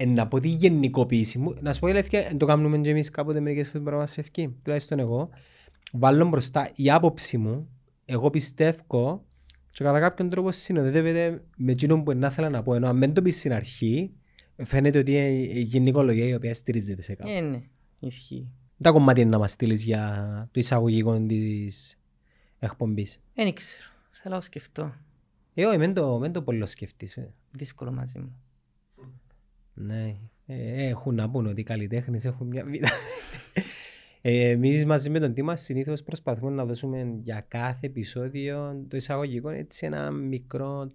να πω τη γενικοποίηση μου, να σου πω η αλήθεια, εν το κάνουμε και εμείς κάποτε μερικές φορές μπορεί να μας φεύγει, τουλάχιστον εγώ, βάλω μπροστά η άποψη μου, εγώ πιστεύω και κατά κάποιον τρόπο συνοδεύεται με εκείνο που να ήθελα να πω. Ενώ αν δεν το πεις στην αρχή, φαίνεται ότι είναι η γενικολογία η οποία στηρίζεται σε κάπου. Ε, ναι, ισχύει. Τα κομμάτια να μας στείλεις για το εισαγωγικό της εκπομπής. Δεν ξέρω. Θέλω να το σκεφτώ. Ε, όχι, μεν το, μεν το πολύ σκεφτείς. ε. Δύσκολο μαζί μου. Ναι, ε, έχουν να πούν ότι οι καλλιτέχνες έχουν μια vida. *laughs* Ε, Εμείς μαζί με τον Τίμας συνήθως προσπαθούμε να δώσουμε για κάθε επεισόδιο το εισαγωγικό έτσι ένα μικρό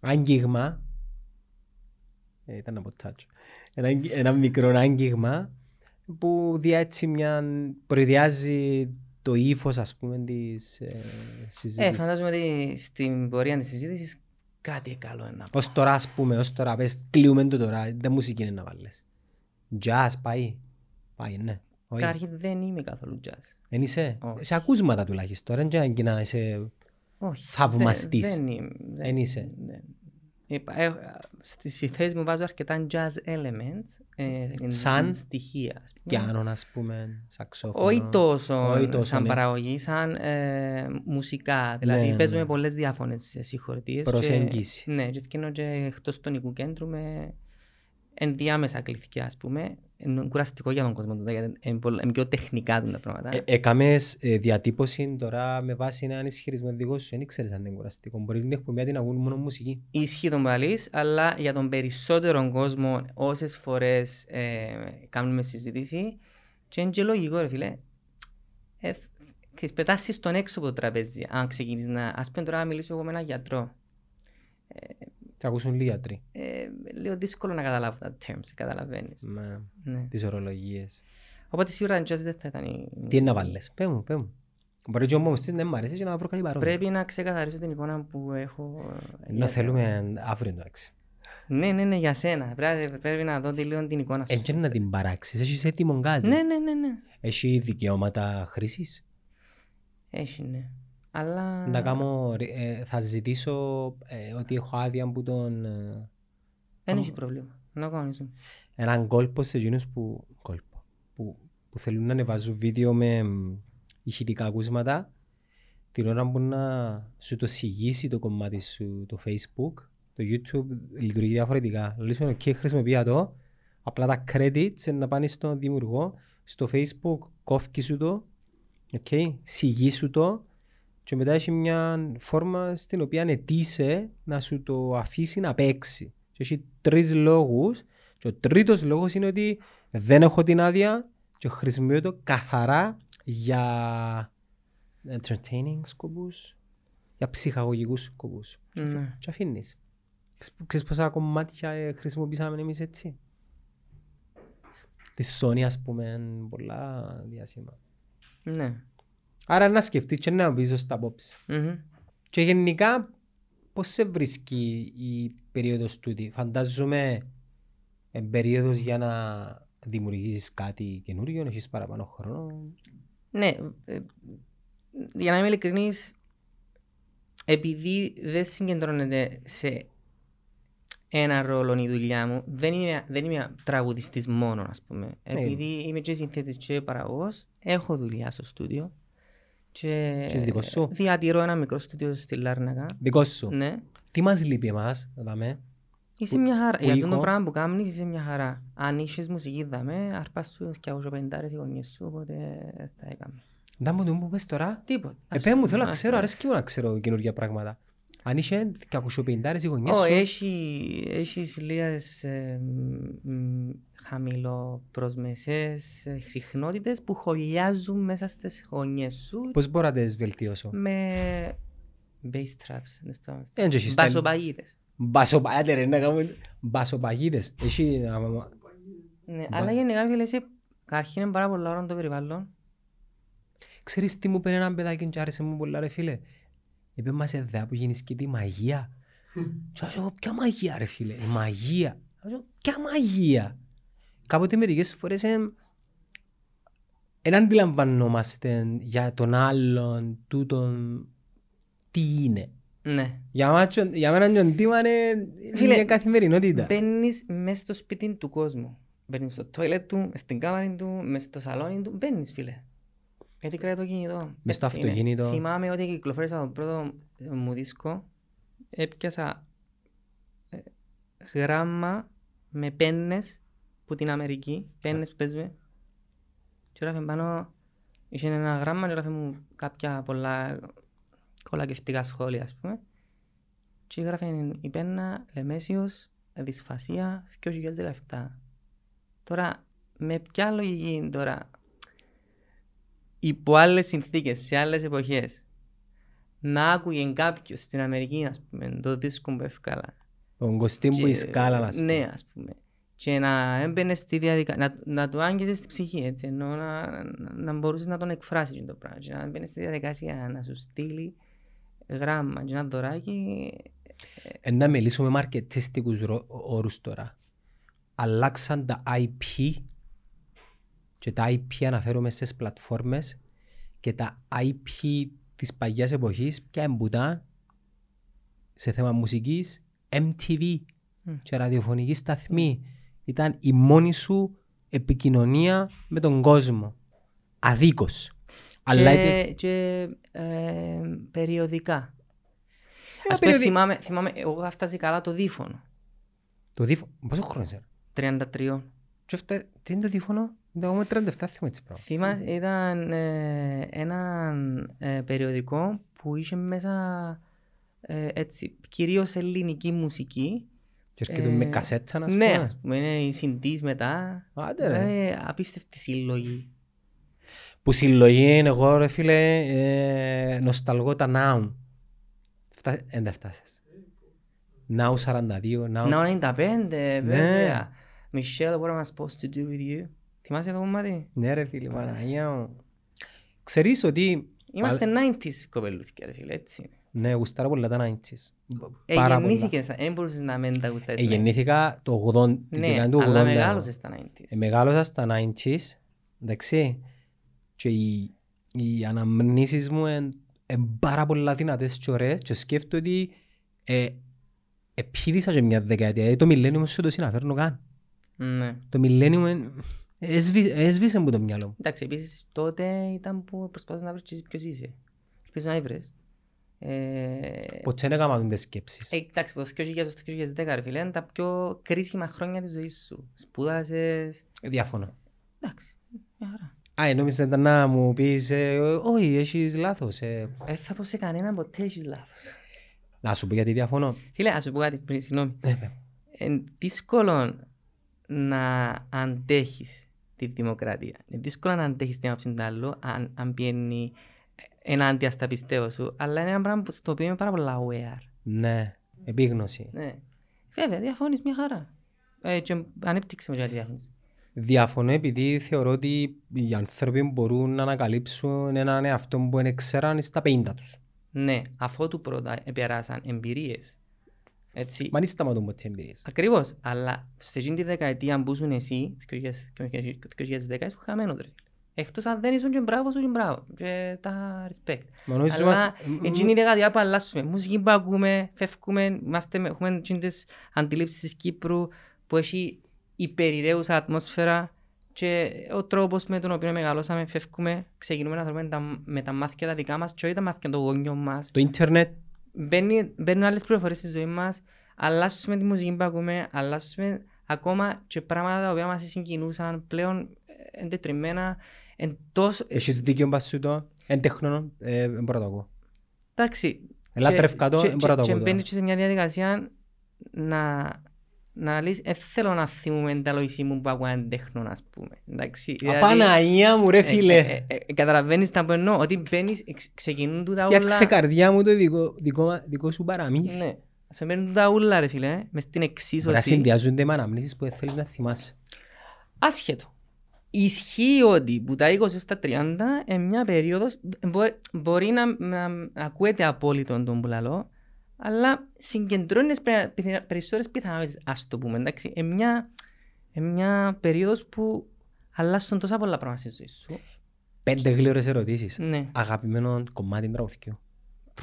άγγιγμα Ε, ήταν από touch. Ένα, ένα μικρό άγγιγμα που δει έτσι μια, προειδιάζει το ύφος ας πούμε της ε, συζήτησης. Ε, φαντάζομαι ότι στην πορεία της συζήτησης κάτι καλό είναι να πω. Ως τώρα ας πούμε, ως τώρα πες κλείουμε το τώρα, δεν μουσική είναι να βάλεις. Jazz πάει, πάει ναι. Όχι. Καταρχήν δεν είμαι καθόλου jazz. Εν είσαι, Όχι. σε ακούσματα τουλάχιστον, δεν είναι και να είσαι Όχι. Θαυμαστής. Δεν, δεν είμαι. δεν- Εν είσαι. δεν. Είπα, έχω- Στις θέσεις μου βάζω αρκετά jazz elements. ε, Σαν; στοιχεία. ας πούμε. πιάνον ας πούμε, σαξόφωνο. Όχι τόσο, Όχι τόσο, σαν ναι. παραγωγή, σαν ε, μουσικά. Δηλαδή ναι, παίζουμε ναι. πολλές διάφορες συγχωρητίες. Προσέγγιση. Και, ναι, και ευκαινώ και εκτός του νοικού κέντρου με ενδιάμεσα κληθιά, ας πούμε. Είναι κουραστικό για τον κόσμο τούτο, γιατί είναι, πολλά- είναι πιο τεχνικά του τα πράγματα. Ε, Έκαμες ε, διατύπωση τώρα με βάση έναν ισχυρισμό δικό σου, δεν ήξερες αν είναι κουραστικό. Μπορεί την εκπομπή να την ακούν μόνο μουσική. Ισχύει τον παλής, αλλά για τον περισσότερο κόσμο, όσες φορές ε, κάνουμε συζήτηση, και είναι και λογικό ρε φίλε, ε, θ- ξέρεις, πετάσεις τον έξω από το τραπέζι, αν ξεκινήσεις να... Ας πούμε τώρα να μιλήσω εγώ με έναν γιατρό. Θα ακούσουν λίγοι γιατροί. Ε, λίγο δύσκολο να καταλάβω τα terms, καταλαβαίνεις. Με Ναι. τις ορολογίες. Οπότε σίγουρα jazz δεν θα ήταν η Τι είναι μουσική. να βάλεις, πέ μου, πέ μου. Μπορεί και όμως της να μ' αρέσει και να βρω κάτι παρόμοιο. Πρέπει να ξεκαθαρίσω την εικόνα που έχω. ε, Ενώ για- θέλουμε αύριο εντάξει. Ναι, ναι, ναι, για σένα. Πρέπει, πρέπει να δω λίγο την εικόνα σου. Εν και να την παράξεις, έχεις έτοιμο κάτι; Ναι, ναι, ναι, ναι. Έχεις δικαιώματα χρήσης; Έχει, ναι. Αλλά... Να κάνω, ε, θα ζητήσω ε, ότι έχω άδεια από τον... ε, Δεν έχει πρόβλημα. Να κανονίζουμε. έναν κόλπο σε εκείνους που, κόλπο, που, που θέλουν να ανεβάζουν βίντεο με μ, ηχητικά ακούσματα την ώρα που να σου το συγγύσει το κομμάτι σου το facebook το youtube λειτουργεί διαφορετικά λέει σου ok χρησιμοποιεί το απλά τα credits να πάνε στον δημιουργό στο facebook κόφκι σου το ok συγγύει σου το και μετά έχει μια φόρμα στην οποία αιτήσε να σου το αφήσει να παίξει και έχει τρεις λόγους και ο τρίτος λόγος είναι ότι δεν έχω την άδεια και χρησιμοποιώ το καθαρά για entertaining σκοπούς, για ψυχαγωγικούς σκοπούς. Και αφ- Ναι. Και αφήνεις. Ξέρεις- Ξέρεις πόσα κομμάτια ε, χρησιμοποιήσαμε εμείς έτσι; Τη Sony ας πούμε, πολλά διάσημα. Ναι. Άρα να σκεφτείς και να πεις στα απόψη. Μμμ. Και γενικά, πώς σε βρίσκει η περίοδος τούτη; Φαντάζομαι ε, περίοδος για να δημιουργήσεις κάτι καινούριο, έχεις παραπάνω χρόνο. Ναι. ε, Για να είμαι ειλικρινής, επειδή δεν συγκεντρώνεται σε ένα ρόλο η δουλειά μου, δεν είμαι, δεν είμαι τραγουδιστής μόνο, ας πούμε. Επειδή είμαι και συνθέτης και παραγωγός, έχω δουλειά στο στούντιο. Και Έχεις δικός σου; διατηρώ ένα μικρό στούντιο στη Λάρνακα. Δικός σου. Ναι. Τι μας λείπει εμάς, να δούμε. Είσαι Που- μια χαρά. που Για ήχο- αυτό το πράγμα που κάνεις είσαι μια χαρά. Αν είχες μουσική δαμε, αρπάς σου και εγώ πεντάρες οι γονείς σου, οπότε θα έκαμε. Να μου το που πες τώρα. Τίποτα. Ε, πέ μου, θέλω να Ας ξέρω, το- αρέσκει μου να ξέρω καινούργια πράγματα. Αν είσαι και ακουσιοποιητάρες οι γωνιές Ω, σου. έχεις, έχεις λίγες ε, μ, μ, χαμηλοπροσμεσές ε, συχνότητες που χωλιάζουν μέσα στις γωνιές σου Πώς μπορώ να τις βελτιώσω; με bass traps. είναι στο- Ε, και έχεις τα- Μπασοπαγίδες. Μπασοπαγίδες, ρε, να κάνουμε. Μπασοπαγίδες. Έχει... άμα- Ναι, αλλά γενικά φίλε, είσαι καταρχήν είναι πάρα πολλά ώρα το περιβάλλον. Ξέρεις τι μου πήρε ένα παιδάκι και άρεσε μου πολλά ρε φίλε; Είπε μας εδώ που γίνεις και τη μαγεία. Και ας εγώ ποια μαγεία ρε φίλε; Η μαγεία. Ας εγώ, Ποια μαγεία; Κάποτε μερικές φορές ε, δεν αντιλαμβανόμαστε για τον άλλον τούτον τι είναι. Ναι. Για, μάτσο, για μένα και ο Ντίμα είναι Φίλε, μια καθημερινότητα. Μπαίνεις μέσα στο σπίτι του κόσμου. Μπαίνεις στο τόιλετ του, μες στην κάμαρη του, μες στο σαλόνι του. Μπαίνεις φίλε. Γιατί κρατάει το κινητό. Μες στο Έτσι είναι. αυτοκίνητο. Θυμάμαι ότι κυκλοφόρησα το πρώτο ε, μου δίσκο. Έπιασα ε, γράμμα με πέννες που την Αμερική. Πέννες που παίζουμε. Και έγραφε πάνω, είχε ένα γράμμα και έγραφε μου κάποια πολλά κολακευτικά σχόλια, ας πούμε. Και έγραφε η πένα Λεμέσιος, δυσφασία 2017. Τώρα, με ποια λογική τώρα, υπό άλλες συνθήκες, σε άλλες εποχές, να άκουγε κάποιος στην Αμερική, ας πούμε, το δίσκο που έφκαλα Τον Κωστή που η σκάλα, να Ναι, ας πούμε. Και να έμπαινες στη διαδικασία, να, να του άγγιζες στη ψυχή, έτσι, ενώ να, να, να μπορούσες να τον εκφράσεις το πράγμα. Και να έμπαινες στη διαδικασία να σου στείλει γράμμα και ένα δωράκι. Ε, να μιλήσουμε με μαρκετίστικους ρο- όρους τώρα. Αλλάξαν τα IP και τα IP αναφέρομαι στις πλατφόρμες και τα IP της παγιάς εποχής ποια εμπουτά σε θέμα μουσικής MTV και ραδιοφωνική σταθμή. Ήταν η μόνη σου επικοινωνία με τον κόσμο. Αδίκως. Αλλά και, είπε- και ε, περιοδικά. Ε, Ας πούμε, περιοδι- θυμάμαι, θυμάμαι, εγώ θα φτάσει καλά το δίφωνο. το δίφωνο. Πόσο χρόνος είσαι. 33. Και αυτά, τι είναι το δίφωνο; Εγώ είμαι 37 θυμάμαι έτσι πράγμα. Θυμάσαι, ήταν ε, ένα ε, περιοδικό που είχε μέσα ε, έτσι, κυρίως ελληνική μουσική. Και έρχεται Ε, με κασέτα, να ναι, πούμε. ας πούμε, είναι οι συντής μετά. Άντε, ρε. Ε, απίστευτη συλλογή. Που συλλογή είναι εγώ ρε φίλε, ε, νοσταλγώ τα Now. Φτά, εν δεν φτάσεις. Now 42, Now... Να 95, Ναι. βέβαια. Michelle, what am I supposed to do with you? Θυμάσαι το κομμάτι; Ναι ρε φίλε, Παναγία μου. Ξέρεις ότι... Είμαστε 90s κοπελούθηκια ρε φίλε, έτσι. Ναι, γουστάρω πολλά τα 90s. Ε, Πάρα πολλά. γεννήθηκες, δεν μπορούσες να μην τα γουστάρεις. Ε, γεννήθηκα το 80, την Ναι, δεκαετία του 80. αλλά εγώ. μεγάλωσες στα 90s. Ε, μεγάλωσα στα 90s, εντάξει, και οι, οι αναμνήσεις μου είναι πάρα πολλά δυνατές και ωραίες και σκέφτομαι ότι ε, επίδησα και μια δεκαετία, δηλαδή το millennium σου το συναφέρνω καν. Ναι. Το millennium είναι- έσβη- έσβησε μου το μυαλό μου. Εντάξει, επίσης τότε ήταν που προσπαθείς να βρεις και εσύ ποιος είσαι. Ελπίζω να έβρες. Ε, Ποτέ δεν έκανα τις σκέψεις. ε, εντάξει, από το 2000 στο 2010 ρε φίλε, είναι τα πιο κρίσιμα χρόνια της ζωής σου. Σπούδασες, Ε, Διαφωνώ. εντάξει, μια χαρά. Α, ε, νόμιζα ήταν να μου πεις, ε, όχι, έχεις λάθος. ε. Δεν θα πω σε κανέναν ποτέ έχεις λάθος. Να σου πω γιατί διαφωνώ. Φίλε, ας σου πω κάτι πριν, συγγνώμη. Ε, παι. Είναι δύσκολο να αντέχεις τη δημοκρατία. Είναι δύσκολο να αντέχεις την άποψη του άλλου αν, αν πιένει ενάντια στα πιστεύω σου. Αλλά είναι ένα πράγμα που- στο οποίο είμαι πάρα πολλά aware. Ναι, επίγνωση. Ναι. Βέβαια, διαφωνείς μια χαρά. Ε, και ανέπτυξε μου γιατί διαφωνείς. Διαφωνώ επειδή θεωρώ ότι οι άνθρωποι μπορούν να ανακαλύψουν έναν εαυτό που δεν ξέραν στα 50 τους. Ναι, αφού του πρώτα επεράσαν εμπειρίες. Έτσι. Μα δεν σταματούν ποτέ εμπειρίες. Ακριβώς. Αλλά σε εκείνη τη δεκαετία που ήσουν εσύ, το 2010, ήσουν χαμένος ρε. Εκτός αν δεν ήσουν και μπράβος σου και μπράβο. Και τα respect. Μα νομίζω Αλλά είμαστε- εκείνη η δεκαετία που αλλάσουμε. Μουσική που ακούμε, φεύγουμε, είμαστε, με- έχουμε εκείνες αντιλήψεις της Κύπρου που έχει υπερηρέουσα ατμόσφαιρα και ο τρόπος με τον οποίο μεγαλώσαμε, φεύγουμε, ξεκινούμε να θεωρούμε τα, με τα μάθηκια τα δικά μας και όχι τα μάθηκια των γονιών μας. Το ίντερνετ, Μπαίνει, μπαίνουν άλλες πληροφορίες στη ζωή μας, αλλάσουμε τη μουσική που ακούμε, αλλάσουμε ακόμα και πράγματα τα οποία μας συγκινούσαν πλέον ε, εντετριμμένα, εν τόσο... ε, έχεις δίκιο μπας σου το, εν τέχνο, ε, δεν μπορώ να το ακούω. Εντάξει. Ελάτρευκα το, και- δεν μπορώ να το και- ακούω Και τώρα. μπαίνεις και σε μια διαδικασία να, να λύσεις, δεν θέλω να θυμούμε τα λογισή μου που ακούω τέχνο, ας πούμε. Εντάξει. δηλαδή, Απαναγία μου ρε ε, φίλε. ε, ε, ε, Καταλαβαίνεις τα που εννοώ, ότι μπαίνεις, εξ- ξεκινούν του τα Φτιάξε ούλα. καρδιά μου το δικό, δικό, δικό σου παραμύθι. Ναι. Σε μπαίνουν τα ούλα ρε φίλε, μες στην Μπορεί να εξίσωση. συνδυάζονται με αναμνήσεις που δεν θέλεις να θυμάσαι. Άσχετο. Ισχύει ότι που τα 20 στα 30 είναι μια περίοδος, μπο- μπορεί να, να, να ακούεται απόλυτο τον που λαλώ, αλλά συγκεντρώνεις πε- πιθα- περισσότερες πιθανότητες, ας το πούμε, εντάξει. Είναι μια, είναι μια περίοδος που αλλάσουν τόσα πολλά πράγματα στη ζωή σου. Πέντε γλήορες ερωτήσεις. Ναι. Αγαπημένο κομμάτι τραγουδιού.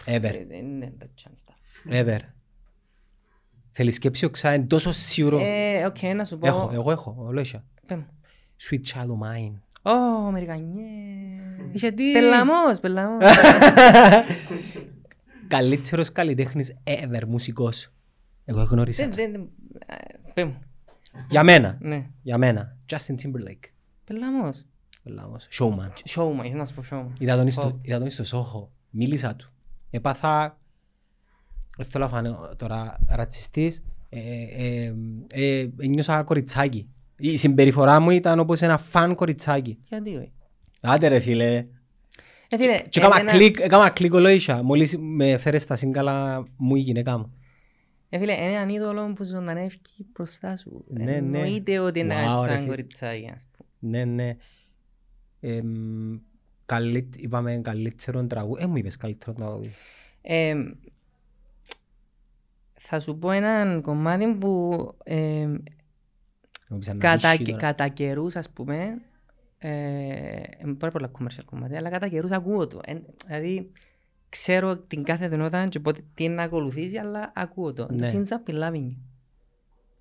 Ever. Ε, Δεν είναι τα chance τα. Ever. Θέλεις σκέψη οξά, είναι τόσο σίγουρο. Ε, οκ, να σου πω. Έχω, εγώ έχω, όλο είχα. Πέ μου. Sweet child of mine. Ω, Αμερικανιές. Γιατί... Πελλαμός, πελλαμός. *laughs* Καλύτερος καλλιτέχνης ever, μουσικός. Εγώ γνώρισα. Δεν, το. δεν, δεν- ε, Πέ μου. Για μένα. Ναι. Για μένα. Justin Timberlake. Πελαμός. Λάμος. Showman. Showman, ήθελα να σου πω showman. Είδα τον Ω. στο, είδα τον στο Σόχο. Μίλησα του. Έπαθα... Δεν θέλω να φανώ τώρα ρατσιστής. Ε, ε, ε, ε, νιώσα κοριτσάκι. Η συμπεριφορά μου ήταν όπως ένα φαν κοριτσάκι. Γιατί όχι; Άντε ρε φίλε. Ε, φίλε, Και έκανα εμένα- κλικ, έκανα κλικ ολόισα. Μόλις με φέρε στα σύγκαλα μου η γυναίκα μου. Ε, φίλε, είναι έναν είδωλο που ζωντανεύει μπροστά σου. Ναι, ναι. Εννοείται ότι είναι Wow, ρε σαν φίλε. κοριτσάκι, ας πούμε. Ναι, ναι. Εμ, καλύ- είπαμε καλύτερο τραγούδι. Ε, μου είπες καλύτερο τραγούδι. Ε, θα σου πω έναν κομμάτι που ε, Μου είπες ένα κατά, βύχη τώρα. κατά καιρούς ας πούμε ε, είναι πάρα πολλά commercial κομμάτια αλλά κατά καιρούς ακούω το. Ε, δηλαδή ξέρω την κάθε δυνατότητα και πότε τι είναι να ακολουθήσει αλλά ακούω το. Ναι. Το Since I've been loving you.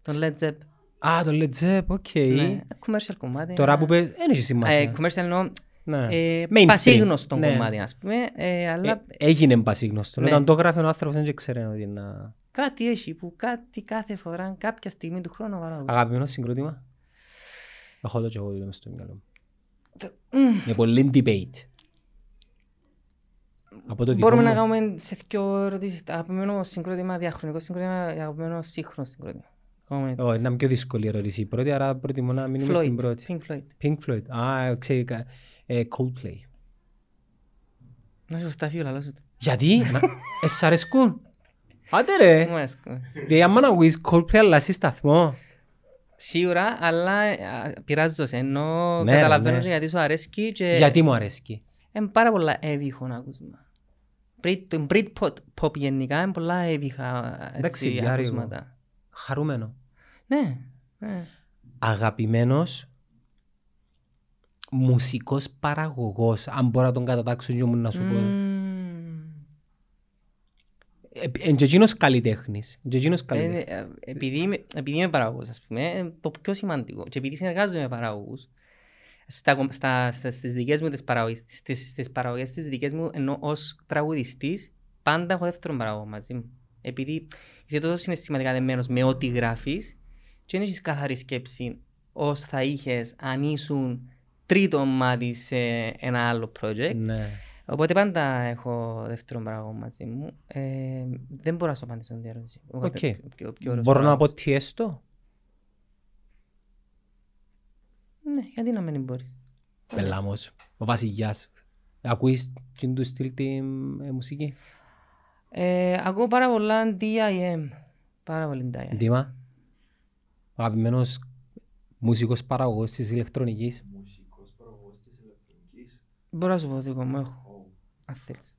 Τον Led Zepp. Α, το Led Zepp, OK. Ναι, commercial κομμάτι. Τώρα που πες, δεν έχει Ε, σημασία. commercial εννοώ Ναι. ε, Mainstream. πασίγνωστο Ναι. κομμάτι ας πούμε ε, αλλά Ε, Έγινε πασίγνωστο. Ναι. Όταν το έγραφε ο άνθρωπος δεν ξέρει ότι να... κάτι έχει που κάτι κάθε φορά κάποια στιγμή του χρόνου παράγω. Αγαπημένο συγκρότημα; Έχω το και εγώ μες στο μυαλό μου. Μμμ. Με πολύ debate. Από το δικό Μπορούμε να μου. κάνουμε σε δύο ερωτήσεις. Αγαπημένο συγκρότημα, διαχρονικό συγκρότημα, αγαπημένο σύγχρονο συγκρότημα. Κάνουμε Ω, είναι πιο δύσκολη ερώτηση η πρώτη, άρα προτιμώ να μείνουμε στην Floyd, πρώτη. Pink Floyd. Pink Floyd. Α, ξέρει, κα- ε, Coldplay. Να σε σταθεί ο λαλός του. Γιατί, να- ε, σ' αρέσκουν. Άντε ρε, Μου αρέσει. γιατί άμα να ακούεις Coldplay αλλά εσύ σταθμό. Σίγουρα, αλλά α, πειράζω σε ενώ Ναι, καταλαβαίνω ναι. και γιατί σου αρέσκει και Γιατί μου αρέσκει. είναι πάρα πολλά έβυχο να ακούσμα. Brit- Το Britpop pop γενικά είναι πολλά έβυχα Εντάξει, έτσι, διάρρηγο. ακούσματα. Χαρούμενο. Ναι, ναι. Αγαπημένος μουσικός παραγωγός, αν μπορώ να τον κατατάξω και μου να σου πω. Μμμ. Ε, Εν και εκείνος καλλιτέχνης. Εν και εκείνος καλλιτέχνης. Ε, ε, επειδή, είμαι, επειδή είμαι παραγωγός, ας πούμε, είναι το πιο σημαντικό. Και επειδή συνεργάζομαι με παραγωγούς, στα, κομ- στα, στα, στις δικές μου τις παραγωγές, στις, στις παραγωγές τις δικές μου, ενώ ως τραγουδιστής, πάντα έχω δεύτερον παραγωγό μαζί μου. Επειδή είσαι τόσο συναισθηματικά δεμένος με ό,τι γράφεις και δεν έχεις καθαρή σκέψη ως θα είχες αν ήσουν τρίτο μάτι σε ένα άλλο project. Ναι. Οπότε πάντα έχω δεύτερον παραγωγό μαζί μου. Ε, δεν μπορώ να σου απαντήσω την ερώτηση. Ο Οκ. κατε- ποιο- ποιο ωραίος Μπορώ να πω παραγωγός. τι έστω; Ναι, γιατί να μην μπορείς. Πελάμος. Ο Βασιλιάς. Ακούεις και του στυλ τη ε, μουσική; Ε, ακούω πάρα πολλά DIM. Πάρα πολύ DIM. Δήμα. Αγαπημένος μουσικός παραγωγός της ηλεκτρονικής. Μπορώ να σου πω δικό μου έχω. Αν θέλεις.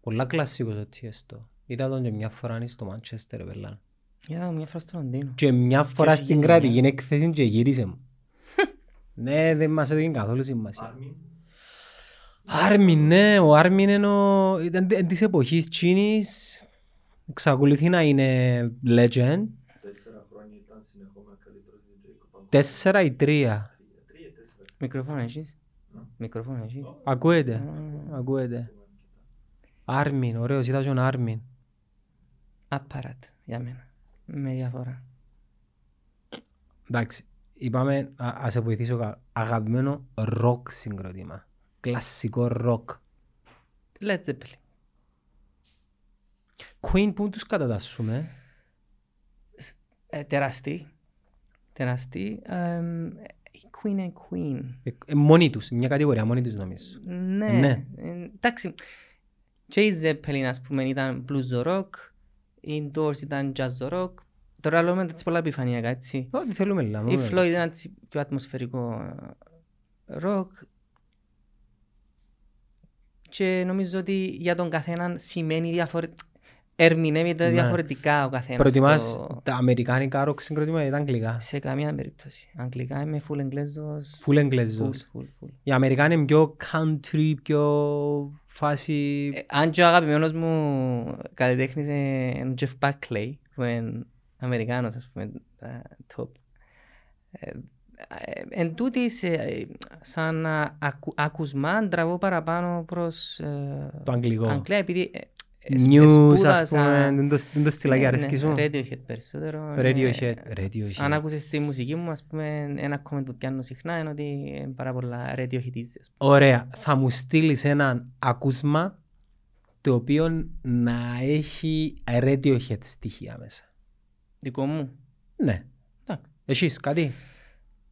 Πολλά κλασσικός ο Τιέστο. Είδα τον και μια φορά στο Μάντσεστερ, πελά. Είδα το μια φορά στο Λονδίνο. Και μια φορά Σκέφτηκε στην και κρατική έκθεση και γύρισε μου. *laughs* Ναι, δεν μας έδωσε καθόλου σημασία. Άρμιν, ναι, ο Άρμιν είναι ο... ήταν τε- της εποχής τσίνης. Εξακολουθεί να είναι legend. Τέσσερα ή τρία. Μικρόφωνο έχεις; Μικρόφωνο έχεις. Ακούεται. Ακούεται. Άρμιν, ωραίος, είδα τον Άρμιν. Απαράτ για μένα. Με διαφορά. Εντάξει, είπαμε, α, ας σε βοηθήσω κα- αγαπημένο ροκ συγκρότημα. Κλασικό ροκ. Led Zeppelin. Queen που τους κατατάσσουμε; Ε, τεραστή. Τεραστή. Εμ, Η Queen είναι Queen. Ε, ε, μόνοι τους, μια κατηγορία μόνοι τους νομίζω. Ναι. Ναι. Ε, Εντάξει. Και η Zeppelin ας πούμε ήταν blues rock. Οι Doors ήταν jazz rock. Τώρα λέμε έτσι πολλά επιφανειακά έτσι. Ό,τι θέλουμε λέμε. Η Floyd ήταν έτσι πιο ατμοσφαιρικό ε, rock. Και νομίζω ότι για τον καθέναν σημαίνει διαφορετικά. Ερμηνεύεται Ναι. διαφορετικά ο καθένας. Προτιμάς στο- τα αμερικάνικα ροκ συγκρότημα ή τα αγγλικά. Σε καμία περίπτωση. Αγγλικά είμαι full εγγλέζος. Φουλ Full, εγγλέζος. full, full. Οι Αμερικάνοι είναι πιο country, πιο φάση... Ε, αν και ο αγαπημένος μου καλλιτέχνης είναι ο Jeff Buckley, που είναι Αμερικάνος, ας πούμε, τα top. Ε, ε, εν τούτης, ε, σαν α, ακου- άκουσμα, τραβώ παραπάνω προς ε, Το αγγλικό. Αγγλία, επειδή ε, ε, News, ας σπούδασα- πούμε, δεν το- δεν το στυλάκι Ναι, αρέσκει ναι, σου. Radiohead περισσότερο. Radiohead. Ε, Radiohead. Αν άκουσες τη μουσική μου, ας πούμε, ένα comment που πιάνω συχνά είναι ότι είναι πάρα πολλά Radiohead. Ωραία. Θα μου στείλεις ένα ακούσμα το οποίο να έχει Radiohead στοιχεία μέσα. Δικό μου; Ναι. Εντάξει. Εσείς κάτι;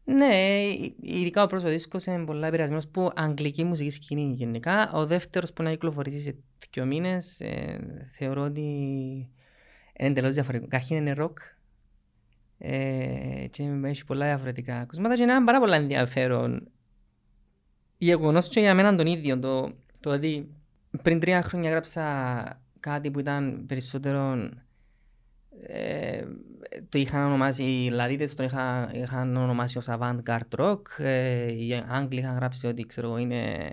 Ναι, ειδικά ο πρώτος δίσκος είναι πολλά επηρεασμένος από αγγλική μουσική σκηνή γενικά. Ο δεύτερος που να κυκλοφορήσει σε δύο μήνες ε, θεωρώ ότι είναι εντελώς διαφορετικό. Καταρχήν είναι ροκ ε, και έχει πολλά διαφορετικά ακούσματα και είναι ένα πάρα πολύ ενδιαφέρον γεγονός και για μένα τον ίδιο το, το ότι πριν τρία χρόνια γράψα κάτι που ήταν περισσότερο ε, το είχαν ονομάσει, οι Λαδίτες το είχαν, είχαν ονομάσει ως avant-garde rock, ε, οι Άγγλοι είχαν γράψει ότι ξέρω, εγώ, είναι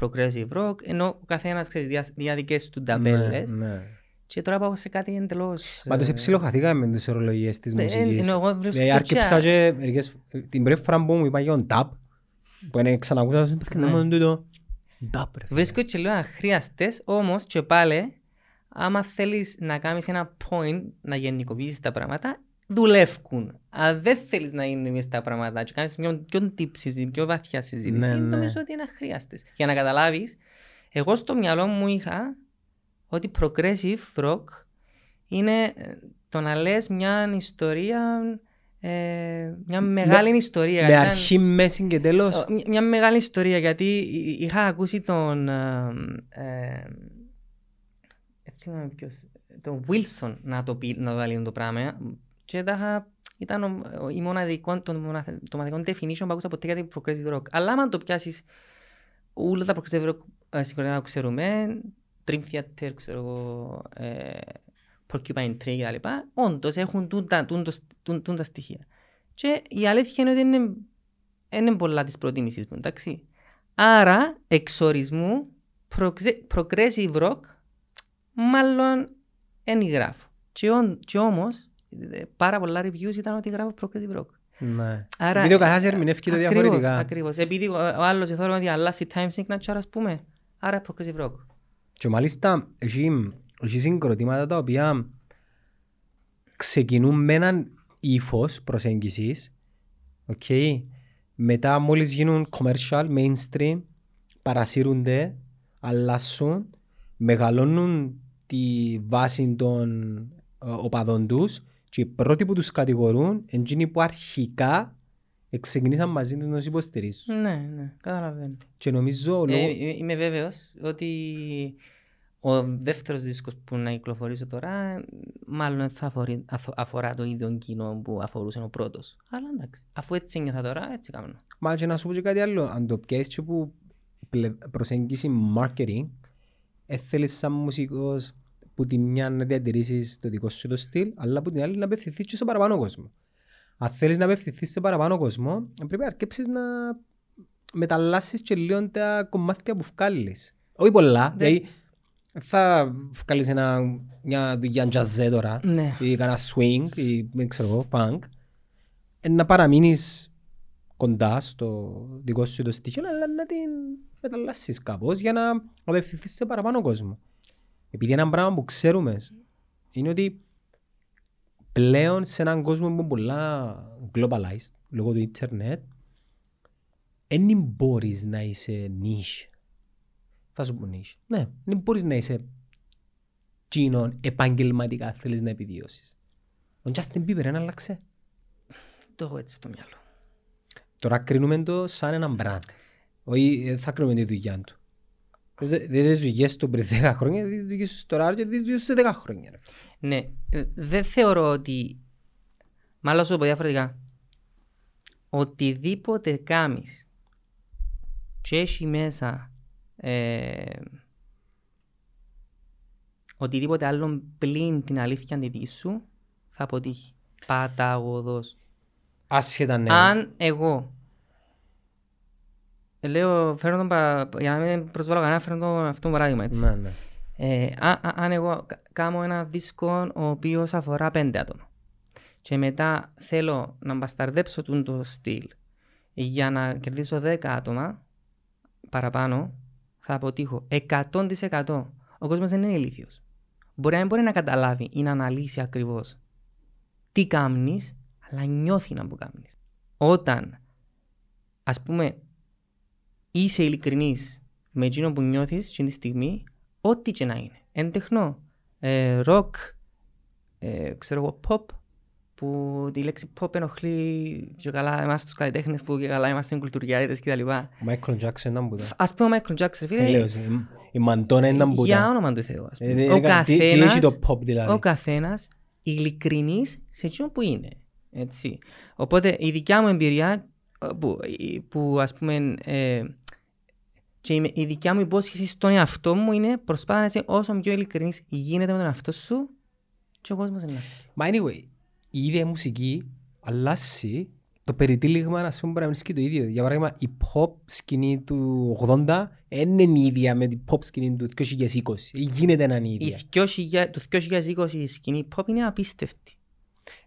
progressive rock, ενώ ο καθένας ξέρεις δια, δια δικές του ταμπέλες. Ναι, ναι. Και τώρα πάω σε κάτι εντελώς... Πάντως ε, ψιλοχαθήκαμε με τις ορολογίες της ε, μουσικής. ενώ εγώ βρίσκω Δηλαδή, άρκεψα και- και μερικές- την πρώτη φορά που μου είπα για τον tap, που είναι ξανακούσα, σου είπα, Ναι. «Ναι, μόνο τούτο, tap, ρε φίλε». Βρίσκω και λέω αχρίαστες, όμως και πάλι, άμα θέλεις να κάνεις ένα point, να γενικοποιήσεις τα πράγματα, δουλεύκουν. Αν δεν θέλεις να γενικοποιήσεις τα πράγματα και κάνεις μια πιο deep συζήτηση, πιο βαθιά συζήτηση, Ναι, ναι. νομίζω ότι είναι αχρίαστες. Για να καταλάβεις, εγώ στο μυαλό μου είχα ότι progressive rock είναι ε, το να λες μια ιστορία, ε, μια μεγάλη ιστορία. Με Ήταν- αρχή, μέση και τέλος. Ω, μια- Μια μεγάλη ιστορία γιατί εί- είχα ακούσει τον. ε, ε, δεν θυμάμαι ποιος, τον Wilson να το, πει, να το λέει το πράγμα. Και τα είχα, ήταν ο, ο, η μοναδικό, το, μονα- το μοναδικό definition που άκουσα ποτέ για την progressive rock. Αλλά άμα το πιάσεις όλα τα progressive rock ε, συγκροτήματα που ξέρουμε, Dream Theater, ξέρω εγώ, ε, Porcupine Tree και τα λοιπά, όντως έχουν τούτα, τούντος- τούν- τούν τα στοιχεία. Και η αλήθεια είναι ότι είναι είναι πολλά της προτίμησης μου, εντάξει. Άρα, εξορισμού, προκζε- progressive rock, μάλλον δεν γράφω. Και, όν- και όμως, ε, πάρα πολλά reviews ήταν ότι γράφω progressive rock. Ναι. Άρα, Επειδή ο καθένας ερμηνεύει το ακριβώς, διαφορετικά. Ακριβώς. Επειδή ο, ο άλλος θεωρεί ότι αλλάσει time signature, ας πούμε. Άρα progressive rock. Και μάλιστα έχει, έχει συγκροτήματα τα οποία ξεκινούν με έναν ύφος προσέγγισης okay. μετά μόλις γίνουν commercial, mainstream παρασύρονται, αλλάσουν μεγαλώνουν τη βάση των ε, οπαδών τους και οι πρώτοι που τους κατηγορούν είναι εκείνοι που αρχικά ξεκινήσαν μαζί τους να τους υποστηρίζουν. Ναι, ναι, καταλαβαίνω. Και νομίζω Ε, λόγω... ε, είμαι βέβαιος ότι ο δεύτερος δίσκος που να κυκλοφορήσω τώρα μάλλον δεν θα αφορεί- αφο- αφορά το ίδιο κοινό που αφορούσε ο πρώτος. Αλλά εντάξει, αφού έτσι νιώθα τώρα, έτσι κάνω. Μα και να σου πω και κάτι άλλο, αν το πιέσεις και που πλε- προσέγγιση marketing, ε, θέλεις σαν μουσικός που τη μια να διατηρήσεις το δικό σου το στυλ, αλλά που την άλλη να απευθυνθείς και στο παραπάνω κόσμο. Αν θέλεις να απευθυνθείς σε παραπάνω κόσμο, πρέπει να αρκέψεις να μεταλλάσσεις και λίγο τα κομμάτια που βγάλεις. Όχι πολλά, Ναι. δηλαδή θα βγάλεις ένα, μια δουλειά τζαζέ τώρα, Ναι. ή κανένα swing ή δεν ξέρω εγώ, punk, ε, να παραμείνεις κοντά στο δικό σου το στοιχείο, αλλά να την μεταλλάσσεις κάπως για να απευθυνθείς σε παραπάνω κόσμο. Επειδή ένα πράγμα που ξέρουμε είναι ότι πλέον σε έναν κόσμο που είναι πολλά globalized λόγω του ίντερνετ δεν μπορείς να είσαι niche. Θα σου πω niche. Ναι, δεν μπορείς να είσαι τσίνον επαγγελματικά θέλεις να επιβιώσεις. Ο Justin Bieber δεν άλλαξε. Το έχω έτσι στο μυαλό. Τώρα κρίνουμε το σαν έναν brand. Όχι, δεν θα κρίνουμε τη δουλειά του. Δεν δεν τις δουλειές του πριν 10 χρόνια, δεν τις δουλειές του τώρα και τις δουλειές του σε 10 χρόνια. ρε. Ναι, ε, δεν θεωρώ ότι. Μάλλον σου το πω διαφορετικά. Οτιδήποτε κάνεις και έχει μέσα ε, οτιδήποτε άλλο πλην την αλήθεια τη δική σου θα αποτύχει. Παταγωδός. Άσχετα ναι. Αν εγώ ε, λέω, φέρνω τον παρα... για να μην προσβάλλω κανένα, φέρνω τον αυτό το παράδειγμα έτσι. Ναι, ναι. Ε, α- α- αν εγώ κα- κάνω ένα δίσκο ο οποίος αφορά πέντε άτομα και μετά θέλω να μπασταρδέψω τούν το στυλ για να κερδίσω 10 άτομα παραπάνω, θα αποτύχω 100%. Ο κόσμος δεν είναι ηλίθιος. Μπορεί να μην μπορεί να καταλάβει ή να αναλύσει ακριβώς τι κάνεις, αλλά νιώθει να που κάνεις. Όταν, ας πούμε, είσαι ειλικρινής με εκείνο που νιώθεις εκείνη τη στιγμή, ό,τι και να είναι. Εν τεχνό, ε, rock, ε, ξέρω εγώ, pop, που τη λέξη pop ενοχλεί και καλά εμάς τους καλλιτέχνες που και καλά είμαστε κουλτουριάριτες κτλ. Ο Michael Jackson ήταν που ήταν. Ας πούμε ο Michael Jackson, Ε, λέω, φίλε, η- Η Μαντώνα ήταν που για ήταν. όνομα του Θεού, ας Ε, πούμε. δεν Ο έκανε- τι- τι καθένας, έχει το pop δηλαδή. ο καθένας ειλικρινής σε εκείνο που είναι. Έτσι. Οπότε η δικιά μου εμπειρία ε, που, που ας πούμε ε, και η, η δικιά μου υπόσχεση στον εαυτό μου είναι προσπάθα να είσαι όσο πιο ειλικρινής γίνεται με τον εαυτό σου και ο κόσμος είναι. Μα anyway, η ίδια μουσική αλλάζει το περιτύλιγμα ας πούμε μπορεί να μην και το ίδιο. Για παράδειγμα, η pop σκηνή του 80 δεν είναι η ίδια με την pop σκηνή του 2020. Γίνεται να είναι η Η ίδια. 2000 του 2020 η σκηνή pop είναι απίστευτη.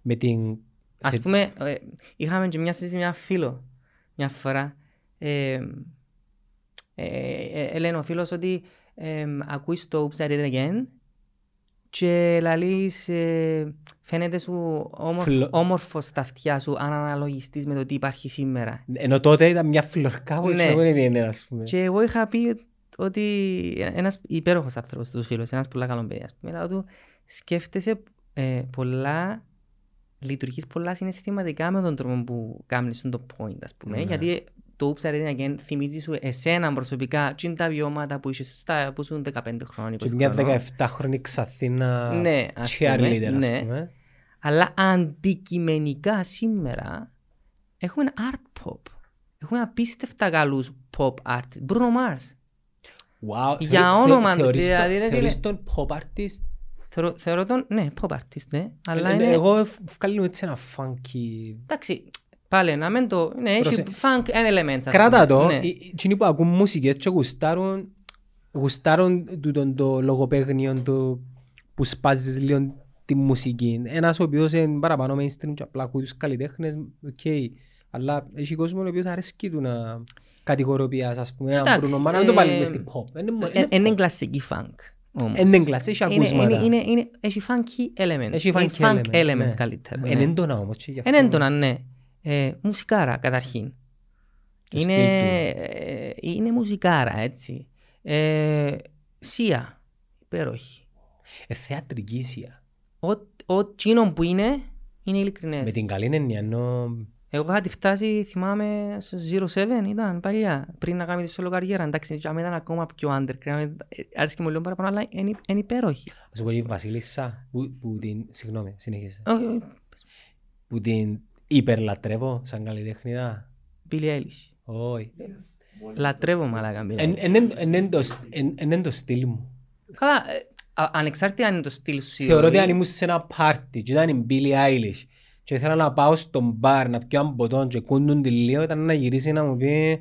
Με την... Ας πούμε, ε, είχαμε και μια συζήτηση με ένα φίλο μια φορά. Ε, ε, ε, ε, λένε ο φίλος ότι ε, ακούεις το Oops I Did It Again και λαλείς ε, φαίνεται σου όμορφ, Φλο- όμορφος στα αυτιά σου αν αναλογιστείς με το τι υπάρχει σήμερα. Ενώ τότε ήταν μια φλωρκά που Ναι. έτσι δεν έβγαινε ας πούμε. Και εγώ είχα πει ότι ένας υπέροχος άνθρωπος τους φίλους, ένας πολύ καλό παιδί, ας πούμε, λέω του σκέφτεσαι ε, πολλά, λειτουργείς πολλά συναισθηματικά με τον τρόπο που κάνεις το point, ας πούμε, Ναι. γιατί το Oops I Did It Again θυμίζει σου εσένα προσωπικά και είναι τα βιώματα που είσαι στα, που ήσουν 15 χρόνια, 20 Και μια χρονών. 17χρονη Ξαθήνα Ναι, ας πούμε, cheerleader ας ναι. πούμε. Αλλά αντικειμενικά σήμερα έχουμε ένα art pop. Έχουμε απίστευτα καλούς pop artists. Bruno Mars. Wow. Για Θεω- όνομα θεω- του, θεωρείς δηλαδή, τον- ρε Θεωρείς φίλε. τον pop artist; Θεωρώ, θεωρώ τον, ναι, pop artist, ναι. Αλλά Ε, είναι, Εγώ βγάλω έτσι ένα funky... εντάξει, πάλι να μην το, ναι, έχει Προσε- funk elements. ας Κράτα πούμε, το, ναι. οι- οι- εκείνοι που ακούν μουσικές και γουστάρουν, γουστάρουν τούτον το λογοπαίγνιο του που σπάζεις λίγο τη μουσική. Ένας ο οποίος είναι παραπάνω mainstream και απλά ακούει τους καλλιτέχνες, οκ. Αλλά έχει κόσμο ο οποίος αρέσκει του να κατηγοροποιάς, ας πούμε, έναν Εντάξει, Bruno Mars, να μην το βάλεις ε, μες στην pop. Είναι μο- Ε, είναι Είναι pop. κλασική funk. όμως. Είναι κλασσί, έχει Είναι- ακούσματα. είναι- είναι- είναι- Έχει funky elements. Έχει Είναι funky funk elements, elements ναι. καλύτερα. Είναι ναι. έντονα όμως και γι' αυτό. Είναι έντονα, ναι. Ε, μουσικάρα καταρχήν. Το Είναι, στυλ ε, είναι μουσικάρα, έτσι. Ε, σία, υπέροχη. Ε, θεατρική ησία. Ο, ο τσίνο που είναι, είναι ειλικρινές. Με την καλή έννοια, ενώ Εγώ είχα τη φτάσει, θυμάμαι, στο 07 ήταν παλιά, πριν να κάνει τη solo καριέρα. Εντάξει, για μένα ήταν ακόμα πιο underground. ε, Άρεσε και μου λίγο παραπάνω, αλλά είναι, είναι υπέροχη. ας πω η Βασίλισσα, που, που την, συγγνώμη, συνέχισε, Όχι, όχι, που την υπερλατρεύω σαν καλλιτέχνηδα. Billie Eilish. Όχι. Λατρεύω μαλάκα Billie Εν- Eilish. εν- εν- εν- εν το στ- εν- εν- εν το στυλ μου. Καλά, ε, α- ανεξάρτητα αν είναι το στυλ σου. ή Θεωρώ ότι όχι. αν ήμουν σε ένα πάρτι και ήταν η Billie Eilish και ήθελα να πάω στον μπαρ να πιω έναν ποτόν και κούντουν τη λίγο ήταν να γυρίσει να μου πει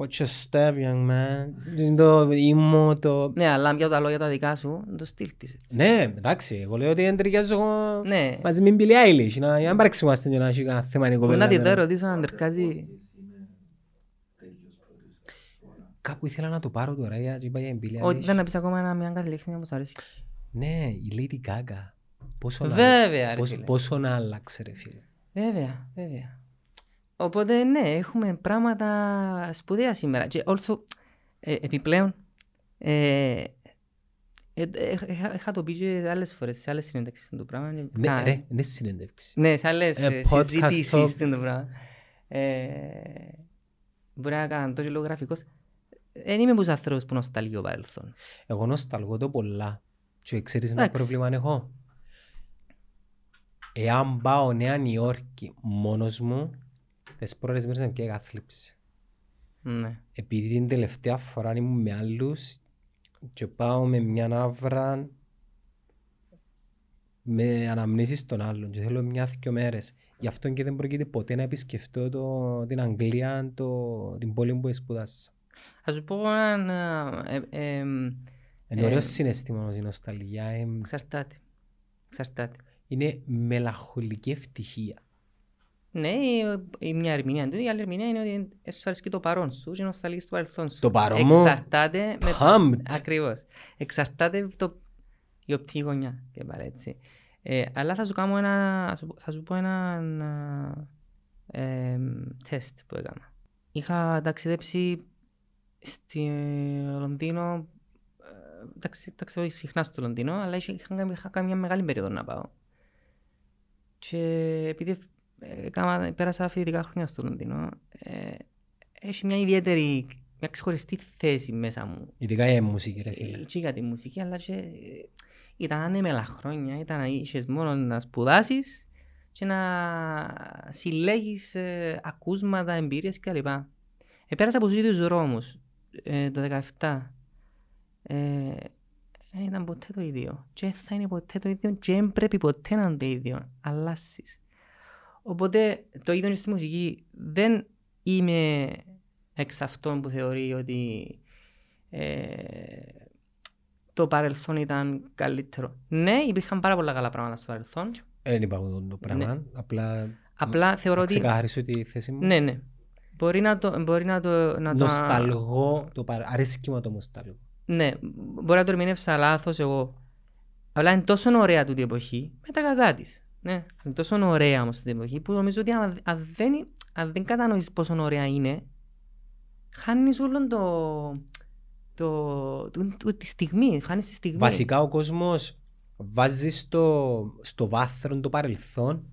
Watch your step young man; Είναι το ήμο το... Ναι, αλλά για τα λόγια τα δικά σου, είναι το στυλ της. έτσι. Ναι, εντάξει, εγώ λέω ότι δεν ταιριάζω εγώ Ναι. μαζί με την Billie Eilish να να μην παρεξηγούμαστε και να έχει κανένα θέμα η Μπορεί κοπέλα. να τη τώρα. δω ρωτήσω αν τερκάζει. Κάπου ήθελα να το πάρω τώρα για- και είπα για την Billie Ότι Eilish. δεν να πεις ακόμα ένα- μια καλλιτέχνη που σου αρέσει. Ναι, η Lady Gaga. Πόσο να- Βέβαια, ρε πόσο- φίλε. Πόσο να αλλάξει ρε φίλε. Βέβαια, βέβαια. Οπότε ναι, έχουμε πράγματα σπουδαία σήμερα. Και also, ε, επιπλέον, ε, ε, ε, ε, είχα- είχα το πει και άλλες φορές, σε άλλες συνέντευξεις το πράγμα. και- Ναι, κα- ρε, είναι συνέντευξη. Ναι, σε άλλες Ε, ε, podcast συζητήσεις talk. στην το πράγμα. Ε, Μπορεί να κάνω τόσο λίγο γραφικός. Δεν είμαι από τους ανθρώπους που νοσταλγεί ο παρελθόν. Εγώ νοσταλγώ το πολλά. Και ξέρεις ένα Εντάξει. πρόβλημα έχω; Εάν πάω Νέα Νιόρκη μόνος μου, τις πρώτες μέρες να πιέγα θλίψη. Ναι. Επειδή την τελευταία φορά ήμουν με άλλους και πάω με μια άβρα με αναμνήσεις των άλλων και θέλω μια-δυο μέρες. Γι' αυτό και δεν πρόκειται ποτέ να επισκεφτώ το, την Αγγλία, το, την πόλη που σπουδάσα. Ας σου πω έναν... ε, ε, ε, Είναι Ε, ωραίος συναισθήμα όμως η νοσταλγία. ε, Εξαρτάται. Εξαρτάται. Είναι μελαγχολική ευτυχία. Ναι, η- η μια ερμηνεία είναι τούτη, η άλλη ερμηνεία είναι ότι ε, σου αρέσει και το παρόν σου και νοσταλγείς το παρελθόν σου. Το παρόν μου; Εξαρτάται με... Pumped. Ακριβώς. Εξαρτάται το... η οπτική γωνιά και πάλι έτσι. Ε, αλλά θα σου κάνω ένα... θα σου- θα σου πω ένα ε, τεστ που έκανα. Είχα ταξιδέψει στη Λονδίνο ε, ταξι- ταξιδεύω συχνά στο Λονδίνο, αλλά είχα, είχα, κάνει- είχα κάνει μια μεγάλη περίοδο να πάω. Και επειδή ε, έκανα- πέρασα φοιτητικά χρόνια στο Λονδίνο, ε, έχει μια ιδιαίτερη μια ξεχωριστή θέση μέσα μου. Ειδικά η μουσική ρε φίλε. Ε, Και για τη μουσική, αλλά και ε, ήταν ανέμελα χρόνια, ήταν να είχες μόνο να σπουδάσεις και να συλλέγεις ε, ακούσματα, εμπειρίες κλπ. Επέρασα από τους ίδιους δρόμους ε, το 2017. Ε, δεν ήταν ποτέ το ίδιο. Και δεν θα είναι ποτέ το ίδιο και δεν πρέπει ποτέ να είναι το ίδιο. Αλλάσεις. Οπότε το ίδιο είναι στη μουσική. Δεν είμαι εξ αυτών που θεωρεί ότι ε, το παρελθόν ήταν καλύτερο. Ναι, υπήρχαν πάρα πολλά καλά πράγματα στο παρελθόν. Δεν είπα εγώ το πράγμα. Ναι. Απλά Απλά θεωρώ να ότι... ξεκαθαρίσω τη θέση μου. Ναι, ναι. Μπορεί να το... Μπορεί να το, να το Νοσταλγώ, το παρα... αρέσκει μου το νοσταλγώ. Ναι, μπορεί να το ερμηνεύσα λάθος εγώ. Αλλά είναι τόσο ωραία τούτη η εποχή με τα κακά της. Ναι, είναι τόσο ωραία όμως τούτη η εποχή που νομίζω ότι αν, αν δεν, αν δεν κατανοήσεις πόσο ωραία είναι, χάνεις όλον το, το, το, το- τη στιγμή, χάνεις τη στιγμή. Βασικά ο κόσμος βάζει στο, στο βάθρο το παρελθόν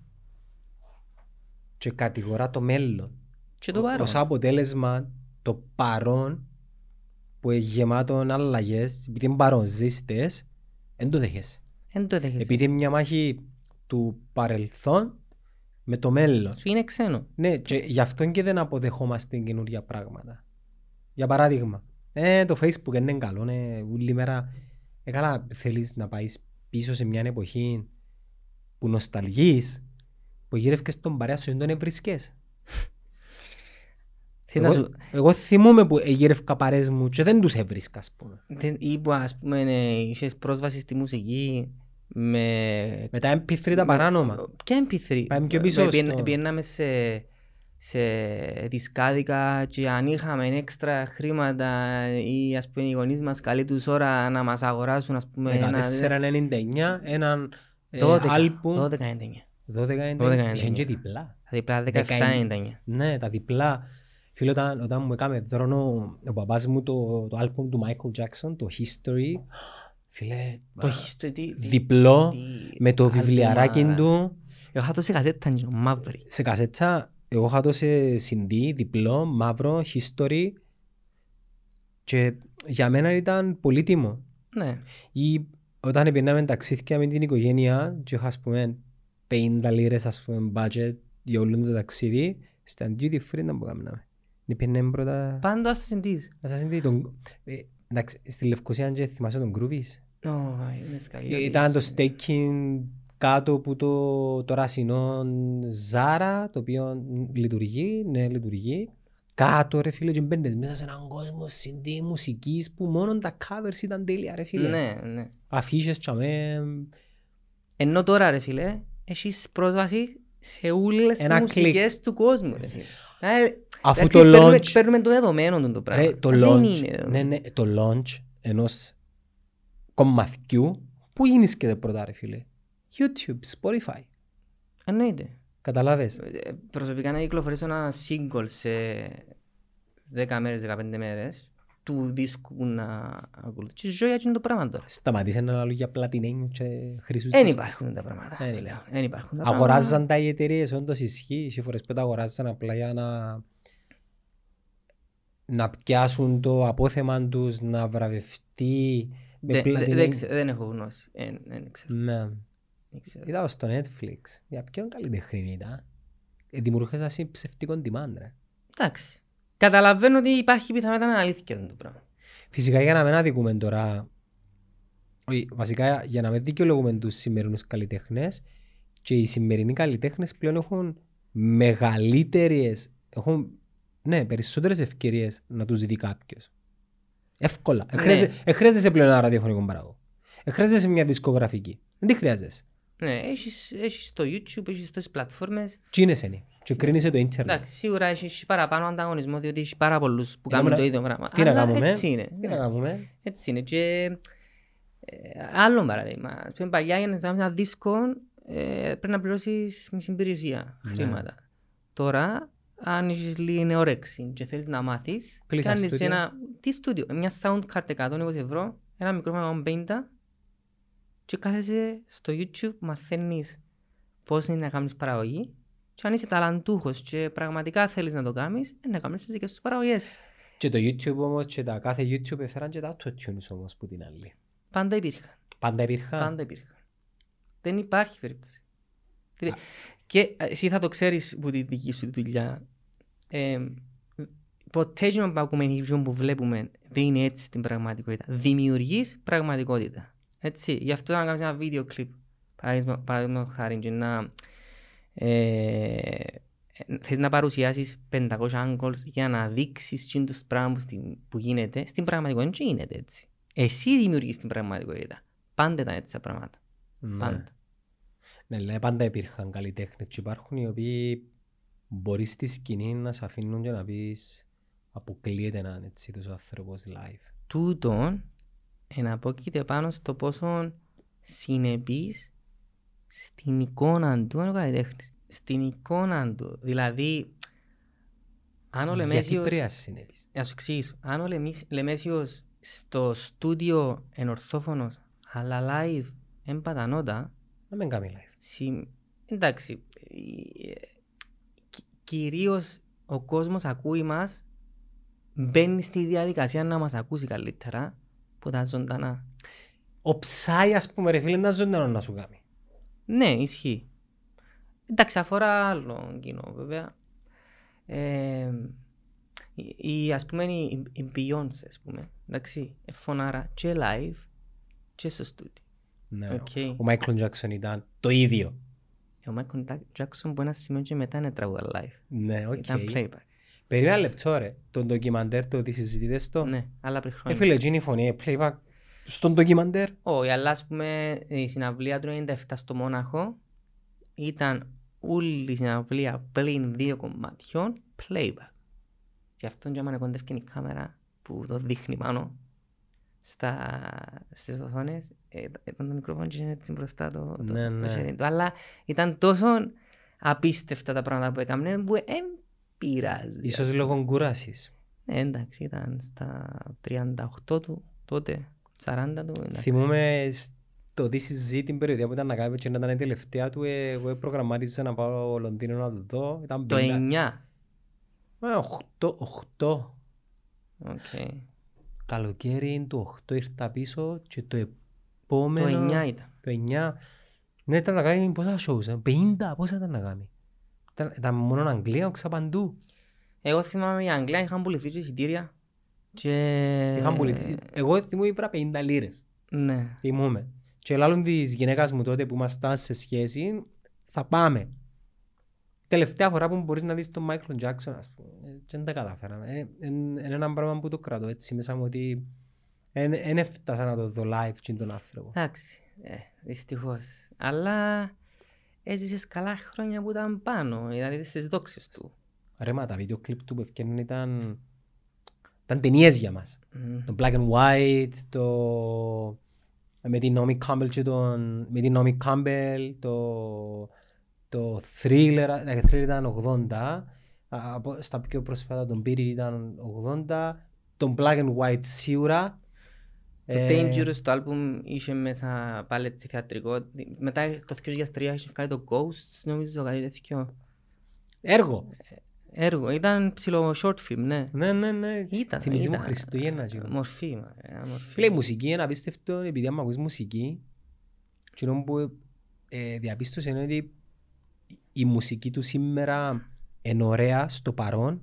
και κατηγορά το μέλλον. Και το παρόν. Ως αποτέλεσμα το παρόν που είναι γεμάτο αλλαγές, επειδή είναι παρόν ζήστες, δεν το δέχεσαι. Δεν το δέχεσαι. Επειδή είναι μια μάχη του παρελθόν με το μέλλον. Σου είναι ξένο. Ναι, και γι' αυτό και δεν αποδεχόμαστε καινούργια πράγματα. Για παράδειγμα, ε, το Facebook δεν είναι καλό, ναι, όλη μέρα. Ε, καλά, θέλεις να πάεις πίσω σε μια εποχή που νοσταλγείς, που γύρευκες τον παρέα σου, δεν τον εβρισκές. *laughs* Θέλω να Εγώ, σου... εγώ θυμούμαι που γύρευκα παρέες μου και δεν τους έβρισκα, ας πούμε. δεν- Ή που ας πούμε ναι, είχες πρόσβαση στη μουσική με... Με τα MP3 τα παράνομα. Ποια MP3. Πάμε πιο πίσω Πιέν- στο- Πιέναμε σε, σε δισκάδικα και αν είχαμε έξτρα χρήματα ή ας πούμε οι γονείς μας καλή τους ώρα να μας αγοράσουν ας πούμε ένα... 1499, έναν ε, 12, άλμπουμ. 12-99. 12 12,99. Είχαν και διπλά. Δηλαδή 19. 17-99. Ναι, τα διπλά. Φίλε, όταν, όταν μου έκαμε δρόνο ο παπάς μου το, το άλμπουμ του Michael Jackson, το History, φίλε, Το α, έχεις το... τι- τι- διπλό, τι- με το άλμπουμ, βιβλιαράκι άρα. του, Εγώ είχα το σε κασέτα είναι μαύρη. σε κασέτσα, εγώ είχα το σε CD, διπλό, μαύρο, History, και για μένα ήταν πολύτιμο. Ναι. Ή όταν επινάμε ταξίδια με την οικογένεια και είχα ας πούμε 50 λίρες ας πούμε budget για όλο το ταξίδι, στα duty free να μπορούμε. Πήγαινε πρώτα... Πάντα στα συντής. Να σας δει τον... ε, Εντάξει, στη Λευκοσία και θυμάσαι τον Groovies. Ω, είναι σκαλιά. Ήταν το staking κάτω από το, το ρασινό Ζάρα, το οποίο λειτουργεί, ναι λειτουργεί. Κάτω ρε φίλε και μπαίνεις μέσα σε έναν κόσμο CD μουσικής που μόνο τα covers ήταν τέλεια ρε φίλε. Ναι, ναι. Αφίσες τσαμέ, Ενώ τώρα ρε φίλε, έχεις πρόσβαση σε όλες τις Ένα μουσικές του κόσμου ρε φίλε. Ε, Αφού εντάξει, το παίρνουμε- launch- Παίρνουμε το δεδομένο του το πράγμα. Ρε, το Δεν launch, είναι. ναι, ναι, το launch ενός κομματιού, πού γίνησκεται πρώτα ρε φίλε. YouTube, Spotify. Εννοείται. Καταλάβες. Ε, Προσωπικά να κυκλοφορήσω ένα single σε 10 μέρες, 15 μέρες του δίσκου που να ακολουθήσει. Ζω για εκείνο το πράγμα τώρα. Σταματήσε να λέω για πλατινένιου και χρυσούς Δεν δίσκους. υπάρχουν τα πράγματα. Δεν πλέον. Δεν υπάρχουν τα Αγοράζαν πράγματα. τα οι εταιρείες, όντως ισχύει. Είχε φορές που τα αγοράζαν απλά για να να πιάσουν το απόθεμα τους, να βραβευτεί με Δεν- δεν- πλατινένιο. δεν ξε- Δεν έχω γνώση. Ε, Δεν ξέρω. Ναι. Δεν ξέρω. Είδα στο Netflix. Για ποιον καλλιτεχνή ήταν. Ε, Δημιουργήσα εσύ ψευτικό demand, ρε. Εντάξει. Καταλαβαίνω ότι υπάρχει πιθανότητα να είναι αλήθεια αυτό το πράγμα. Φυσικά για να μην αδικούμε τώρα, όχι, βασικά για να μην δικαιολογούμε τους σημερινούς καλλιτέχνες και οι σημερινοί καλλιτέχνες πλέον έχουν μεγαλύτερες, έχουν ναι, περισσότερες ευκαιρίες να τους δει κάποιος. Εύκολα. Ναι. Εχρειάζεσαι- Εχρειάζεσαι πλέον ένα ραδιοφωνικό παράγω. Εχρειάζεσαι μια δισκογραφική. Δεν τη χρειάζεσαι. Ναι, έχεις, έχεις το YouTube, έχεις τις πλατφόρμες. Τι είναι εσένη. Και κρίνεσαι το ίντερνετ. Εντάξει, σίγουρα έχεις παραπάνω ανταγωνισμό διότι έχεις πάρα πολλούς που Ε, κάνουν να- το ίδιο πράγμα. Τι να Αλλά κάνουμε. Έτσι είναι. Τι να ναι. κάνουμε. Έτσι είναι. Και ε, άλλο παράδειγμα. Ας πούμε, παλιά για να ζητάμε ένα δίσκο ε, πρέπει να πληρώσεις μισή περιουσία, Ναι. χρήματα. Τώρα, αν έχεις λίγη όρεξη και θέλεις να μάθεις, Κλείς ένα κάνεις στούντιο. ένα... Τι στούντιο, μια sound card 120 ευρώ, ένα μικρόφωνο 150 και κάθεσαι στο YouTube, μαθαίνεις πώς είναι να κάνεις παραγωγή και αν είσαι ταλαντούχος και πραγματικά θέλεις να το κάνεις, ε, να κάνεις τις δικές σου παραγωγές. Και το YouTube όμως και τα κάθε YouTube έφεραν και τα autotunes όμως που την άλλη. Πάντα υπήρχαν. Πάντα υπήρχαν. Πάντα υπήρχαν. Δεν υπάρχει περίπτωση. Δηλαδή, Και ε, εσύ θα το ξέρεις που τη δική σου δουλειά. Ε, ποτέ εκείνο που ακούμε ή εκείνο που βλέπουμε δεν είναι έτσι στην πραγματικότητα. Δημιουργείς πραγματικότητα. Έτσι. Γι' αυτό να κάνεις ένα βίντεο κλιπ. Παράδειγμα, παράδειγμα χάρη και να... Ε, θες να παρουσιάσεις 500 angles για να δείξεις εκείνο το πράγμα που, στην- που γίνεται. Στην πραγματικότητα δεν γίνεται έτσι. Εσύ δημιουργείς την πραγματικότητα. Πάντα ήταν έτσι τα πράγματα. Ναι. Πάντα. Ναι, λέει, πάντα υπήρχαν καλλιτέχνες και υπάρχουν οι οποίοι μπορείς στη σκηνή να σε αφήνουν και να πεις αποκλείεται να είναι έτσι τόσο άνθρωπος live. τούτον εναπόκειται πάνω στο πόσο συνεπής στην εικόνα του είναι ο καλλιτέχνης. Στην εικόνα του. Δηλαδή, αν ο Γιατί Λεμέσιος... πρέπει να συνέβης. Να σου εξηγήσω. Αν ο Λεμίσ- Λεμέσιος στο στούντιο είναι ορθόφωνος, αλλά live δεν πατανότα, Να μην κάνει live. Συμ- εντάξει, ε, κυ- κυρίως ο κόσμος ακούει μας, μπαίνει στη διαδικασία να μας ακούσει καλύτερα που τα ζωντανά. Ο Ψάι ας πούμε ρε φίλε είναι ζωντανό να σου κάνει. Ναι, ισχύει. Εντάξει, αφορά άλλο κοινό βέβαια. Ε, η, η- ας πούμε η, η Beyoncé, ας πούμε, εντάξει, ε, φωνάρα και live και στο στούντιο. Ναι, Οκ. Ο Μάικλ Τζάκσον ήταν το ίδιο. Ε, Ο Michael Jackson που ένα σημείο και μετά εν ετραγούδα live. Ναι, οκ. Ήταν playback. Περίμενα ένα λεπτό ρε. Το ντοκιμαντέρ το ότι συζητήτες το. Ναι, αλλά πριν Ε, χρόνια. φίλε, εκείνη η φωνή, ε, playback στον ντοκιμαντέρ. Όχι, αλλά ας πούμε η συναυλία του 97 στο Μόναχο ήταν όλη η συναυλία πλην δύο κομματιών playback. Γι' αυτό και άμα κοντεύκει η κάμερα που το δείχνει πάνω στα, στις οθόνες ε, ήταν το μικρόφωνο και είναι έτσι μπροστά το, το, Ναι, το ναι. χέρι του. Αλλά ήταν τόσο απίστευτα τα πράγματα που έκαμε που δεν πειράζει. Ίσως λόγω κούρασης. Ε, εντάξει, ήταν στα 38 του τότε, 40 του. εντάξει. Θυμούμαι στο This is It την περιοδεία που ήταν να κάνει και να ήταν η τελευταία του. ε, Εγώ προγραμμάτιζα να πάω Λονδίνο να το δω. Ήταν Το 9. 8, 8. Οκ. Καλοκαίρι του 8 ήρθα πίσω και το Το επόμενο... 9 ήταν. Το 9. Ναι, ήταν να κάνει πόσα shows, ε, 50, πόσα ήταν να κάνει. Ήταν, ήταν μόνο Αγγλία, όξα παντού. Εγώ θυμάμαι η Αγγλία είχαν πουληθεί και εισιτήρια. Και... Είχαν πουληθεί. Εγώ θυμούμαι ήβρα 50 λίρες. Ναι. Θυμούμαι. Και λάλλον της γυναίκας μου τότε που ήμασταν σε σχέση, θα πάμε. Τελευταία φορά που μπορείς να δεις τον Μάικλ Τζάκσον, ας πούμε, ε, και δεν τα κατάφερα. Ε, ε, Είναι ένα πράγμα που το κρατώ έτσι μέσα μου ότι δεν έφτασα να το δω live και τον άνθρωπο. Εντάξει. Ε, δυστυχώς. Αλλά έζησες καλά χρόνια που ήταν πάνω. Δηλαδή στις δόξες του. Ρε μα τα βίντεο κλιπ του που εφκαίναν ήταν, ήταν ταινίες για μας. Μμ. Το Black and White, το... με την Ναόμι Κάμπελ και τον... με την Ναόμι Κάμπελ, το... το Thriller, ε, Thriller ήταν 80, α, από, στα πιο πρόσφατα τον Beat It ήταν 80, τον Black and White σίγουρα. Το Ε, Dangerous το άλμπουμ είχε μέσα πάλι έτσι θεατρικό. Μετά το 2003 είχε βγάλει το Ghosts νομίζω κάτι τέτοιο. Έργο. Έργο. Ήταν ψηλό short film, ναι. Ναι, ναι, ναι. Ήταν. Θυμίζει μου ήταν. Χριστούγεννα. εκείνο. Μορφή, μα, ε, μορφή. Φίλε, η μουσική είναι απίστευτο, επειδή άμα ακούς μουσική, εκείνο που ε, διαπίστωσε είναι ότι η μουσική του σήμερα είναι ωραία στο παρόν,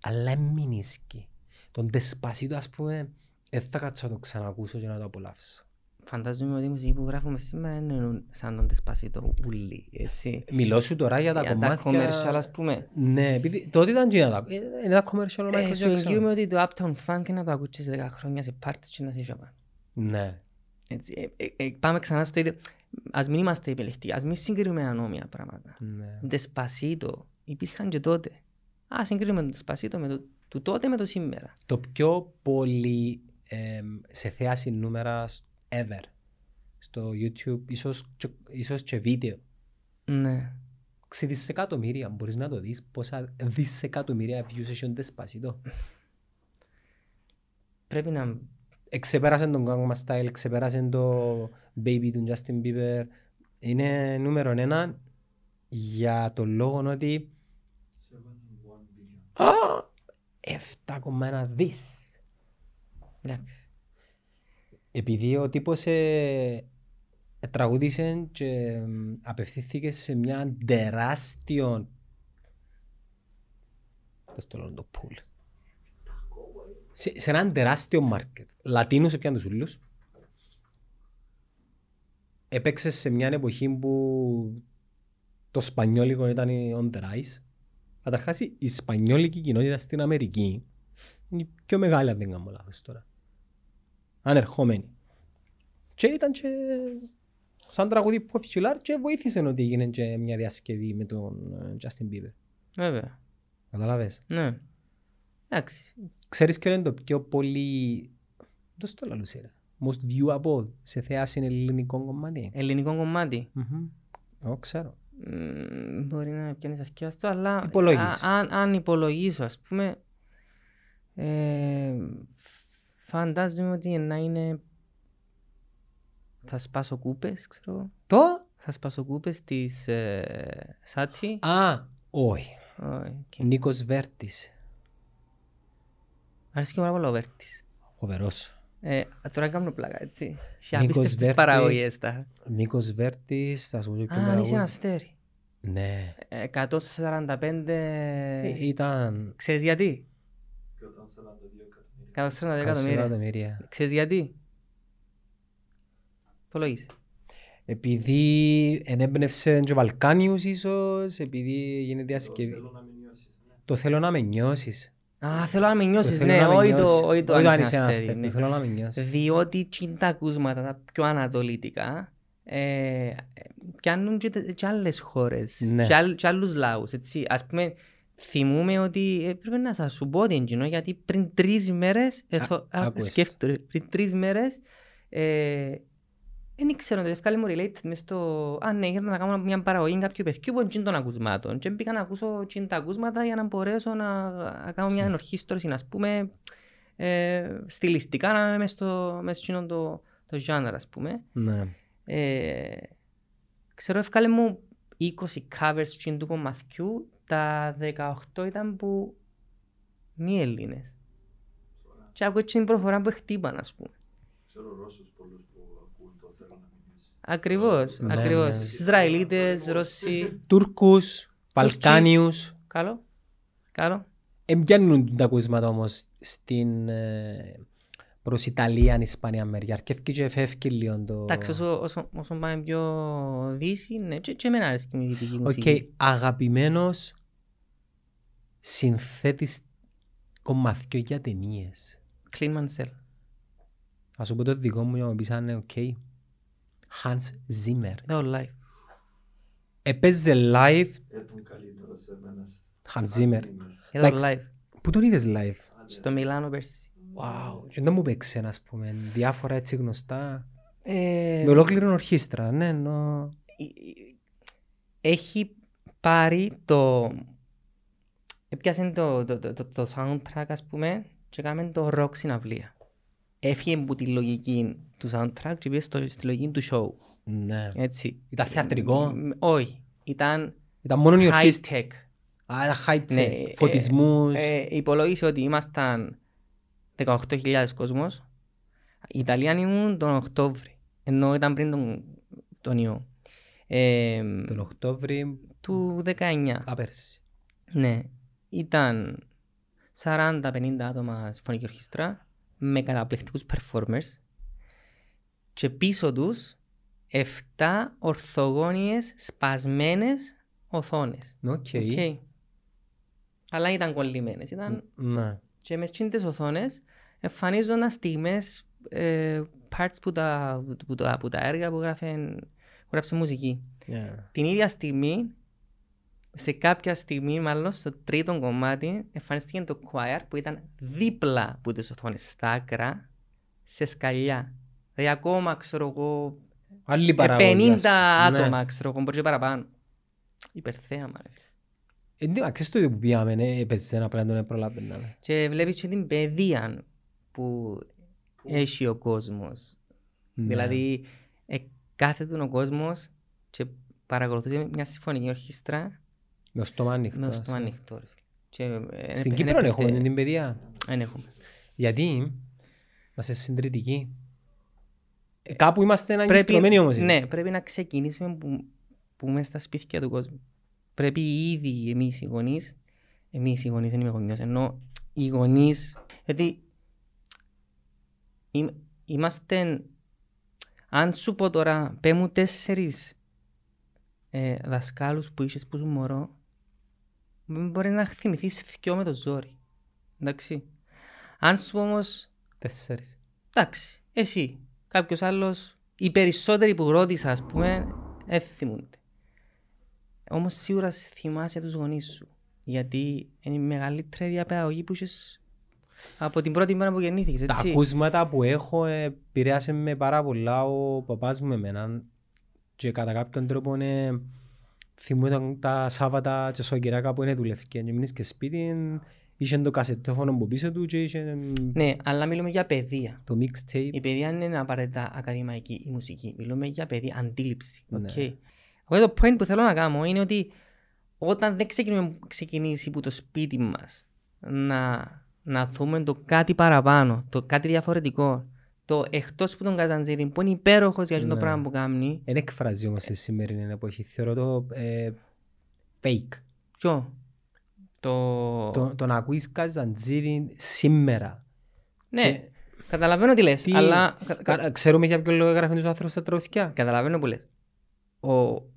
αλλά εμμηνίσκει. Τον Despacito, ας πούμε, δεν θα κάτσω να το ξανακούσω και να το απολαύσω. Φαντάζομαι ότι η μουσική που γράφουμε σήμερα είναι σαν τον Despacito ούλη, έτσι. Μιλώ σου τώρα για τα Για τα κομμάτια... commercial, ας πούμε. Ναι, επειδή τότε ήταν και τα... ε, Είναι τα commercial ο Ε, Michael σου εγγύουμε Jackson. ότι το Uptown Funk να το ακούσεις 10 χρόνια σε πάρτι και να σε σιωπά. Ναι. Έτσι, ε, ε, ε, πάμε ξανά στο ίδιο. Ας μην είμαστε επιλεκτικοί, ας μην συγκρίνουμε ανώμια πράγματα. ναι. Despacito υπήρχαν και τότε. Α, συγκρίνουμε το Despacito με το, του τότε με το σήμερα. Το πιο πολύ εμ, σε θέαση νούμερα σ- ever στο YouTube, ίσως, και- ίσως και βίντεο. Ναι. Ξε δισεκατομμύρια, μπορείς να το δεις πόσα δισεκατομμύρια views έχει ο Despacito. Πρέπει να... Εξεπέρασε τον Gangnam Style, εξεπέρασε το Baby του Justin Bieber. Είναι νούμερο ένα για τον λόγο ότι Α! 7,1 δις. Εντάξει. Επειδή ο τύπος ε, ε, τραγούδισε και μ, απευθύνθηκε σε μια τεράστιο Πώς το λένε το πουλ. Σε, σε έναν τεράστιο μάρκετ. Λατίνους έπιαν τους ούλους. Έπαιξες σε μια εποχή που το σπανιόλικο ήταν on the rise. Καταρχάς η η σπανιόλικη κοινότητα στην Αμερική είναι η πιο μεγάλη αν δεν κάνω λάθος τώρα. Ανερχόμενη. Και ήταν και σαν τραγούδι popular και βοήθησε ότι έγινε και μια διασκευή με τον ε, Justin Bieber. Βέβαια. Καταλάβες; Ναι. Εντάξει. Ξέρεις ποιο είναι το πιο πολύ... Δεν στο λαλούσε ρε. Most viewable σε θέαση είναι ελληνικό κομμάτι. Ελληνικό κομμάτι. Μμμ. Εγώ ξέρω. Μμμ, Μπορεί να πιάνεις αυκιάστο, αλλά υπολογίζω. α- αν, αν υπολογίσω, ας πούμε, ε, φαντάζομαι ότι να είναι θα σπάσω κούπες, ξέρω. εγώ. Το; Θα σπάσω κούπες της ε, Σάτσι. Α, όχι. Όχι, οκ. Νίκος Βέρτης. Αρέσει και πάρα πολύ ο Βέρτης. Φοβερός. Ε, τώρα κάνω πλάκα, έτσι. Έχει Νίκος απίστευτες Βέρτης. παραγωγές τα. Νίκος Βέρτης, θα σου πω και ποιο Α, αν είσαι τραγούδι. ένα αστέρι. Ναι. Ε, 145... Ε, Ήταν... Ξέρεις γιατί; 142 εκατομμύρια. εκατομμύρια. Ξέρεις γιατί; Το λόγισε. Επειδή ενέμπνευσε και ο Βαλκάνιους ίσως, επειδή έγινε διασκευή. Το θέλω να με νιώσεις. Α, θέλω να με Το νιώσεις, θέλω ναι, να με όχι νιώσεις. το, όχι το Όχι αν αν είσαι είσαι ένας αστέρι. αστέρι, ναι. Το θέλω να με νιώσεις. Διότι τι είναι τα ακούσματα, τα πιο ανατολίτικα, ε, πιάνουν και, τε- και άλλες χώρες Ναι. και, άλλ, και άλλους λαούς. Έτσι. Ας πούμε, θυμούμαι ότι ε, πρέπει να σας σου πω ότι είναι γιατί πριν τρεις μέρες, εθω, α, άκουες. σκέφτομαι, πριν τρεις μέρες, ε, δεν ήξερα ότι ευκάλε μου relate μες στο... Α, ναι, ήθελα να κάνω μια παραγωγή κάποιου παιδιού που είναι των ακουσμάτων. Και μπήκα να ακούσω τσιν τα ακούσματα για να μπορέσω να, να κάνω μια ενορχίστρωση, ας πούμε, ε, στιλιστικά να είμαι μες στο, μες στο, το, το genre, ας πούμε. Ναι. Ε, ξέρω, ευκάλε μου 20 covers τσιν του κομματιού, τα 18 ήταν που μη Έλληνες. Και άκουα την προφορά που χτύπαν, ας πούμε. Ακριβώς, Ναι, ακριβώς. ναι. Ισραηλίτες, Ρώσοι. Τούρκους, Βαλκάνιους. Καλό, καλό. Εμπιάνουν τα ακούσματα όμως στην, ε, προς Ιταλία, Ισπανία μεριά. Αρκέφκει και φεύγει λίγο το... Εντάξει, όσο, όσο, όσο πάμε πιο δύση, ναι, και, και εμένα αρέσει και η δυτική Οκ, μουσική. αγαπημένος συνθέτης κομμαθκιών για ταινίες. Clint Mansell. Ας σου πω το δικό μου για να μου πεις αν είναι οκ. Hans Zimmer. The All Life. Έπαιζε live Hans Zimmer. The Like- All Life. Πού τον είδες live? Στο Μιλάνο πέρσι. Wow. Και δεν μου παίξε ας πούμε διάφορα έτσι γνωστά. Ε, Με ολόκληρη ορχήστρα, ναι, νο... έχει πάρει το... Έπιασε το, το, το, το, το soundtrack, ας πούμε, και έκαμε το rock συναυλία. Έφυγε από τη λογική του soundtrack και πήγε στο, στη λογική του show. Ναι. Έτσι. Ήταν θεατρικό; Μ, Όχι. Ήταν Ήταν μόνο η high ορχήστρα. tech. Α, ήταν high tech. Ναι, Φωτισμούς. Ε, υπολόγισε ότι ήμασταν 18.000 κόσμος. Οι Ιταλιάνοι ήμουν τον Οκτώβρη. Ενώ ήταν πριν τον, τον ιό. Ε, Τον Οκτώβρη, του 19. α, πέρσι. Ναι. Ήταν 40-50 άτομα στη συμφωνική ορχήστρα με καταπληκτικούς performers και πίσω τους 7 ορθογώνιες σπασμένες οθόνες. Ok. Ok. Αλλά ήταν κολλημένες. Ήταν Ναι. και μες στις οθόνες εμφανίζονταν στιγμές ε, parts που τα, που, τα, που τα έργα που γράφε, που γράψε μουσική. Yeah. Την ίδια στιγμή, σε κάποια στιγμή, μάλλον στο τρίτο κομμάτι, εμφανίστηκε το choir που ήταν δίπλα από τις οθόνες, στα άκρα, σε σκαλιά. Δηλαδή ακόμα, ξέρω εγώ, Άλλη ε, παραγωγή. 50 ας πούμε. άτομα, Ναι. ξέρω εγώ, μπορεί και παραπάνω. Υπερθέαμα, ρε. φίλε. Ε, ναι, μα ξέρεις το που πήγαμε, ναι, έπαιζε να πρέπει να τον προλάβαιναμε. Και βλέπεις και την παιδεία που έχει ο κόσμος. Ναι. Δηλαδή, ε, κάθεται ο κόσμος και παρακολουθούσε μια συμφωνική ορχήστρα Με το στόμα ανοιχτό. με το ας στόμα πούμε. ανοιχτό. ρε φίλε. Και, ε, Στην ε, Κύπρο ε, έχουμε ε, την παιδεία. Δεν έχουμε. Γιατί; Είμαστε συντηρητικοί. Ε, Κάπου είμαστε Πρέπει, αγκιστρωμένοι όμως. εμείς. ναι, πρέπει να ξεκινήσουμε που, που μέσα στα σπίτια του κόσμου. Πρέπει ήδη εμείς οι γονείς, εμείς οι γονείς, δεν είμαι γονιός, ενώ οι γονείς, γιατί ειμ- είμαστε, αν σου πω τώρα, πέ μου τέσσερις ε, δασκάλους που είχες που ήσουν μωρό, μ, μπορεί να θυμηθείς δυο με το ζόρι. Εντάξει. Αν σου πω όμως, Τέσσερις. Εντάξει, εσύ, κάποιος άλλος, οι περισσότεροι που ρώτησα, ας πούμε, δεν θυμούνται. Όμως σίγουρα θυμάσαι τους γονείς σου. Γιατί είναι η μεγαλύτερη διαπαιδαγωγή που είχες από την πρώτη μέρα που γεννήθηκες, Τα έτσι. ακούσματα που έχω ε, επηρέασε με πάρα πολλά ο παπάς μου εμένα και κατά κάποιον τρόπο ε, θυμούνταν τα Σάββατα και Σαββατοκυριακά που είναι δουλευκή και μείνεις και σπίτι είχε το κασετόφωνο από πίσω του και είχε Ναι, αλλά μιλούμε για παιδεία. το mixtape. Η παιδεία δεν είναι απαραίτητα ακαδημαϊκή η μουσική. Μιλούμε για παιδεία, αντίληψη. Ναι. Okay. Εγώ το point που θέλω να κάνω είναι ότι όταν δεν ξεκινούμε, ξεκινήσει από το σπίτι μας να, να δούμε το κάτι παραπάνω, το κάτι διαφορετικό, το εκτός που τον Καζαντζίδη που είναι υπέροχος για αυτό το Ναι. πράγμα που κάνει, Δεν εκφράζει όμως σε σημερινή εποχή. Θεωρώ το ε, fake. ποιο, το... Το, το να ακούεις Καζαντζίδη σήμερα. ναι, και- καταλαβαίνω τι λες, Τι- αλλά... κα- κα- Κα- Ξέρουμε για ποιο λόγο έγραφε τους άνθρωπους στα τραγουθιά. Καταλαβαίνω που λες. Ο,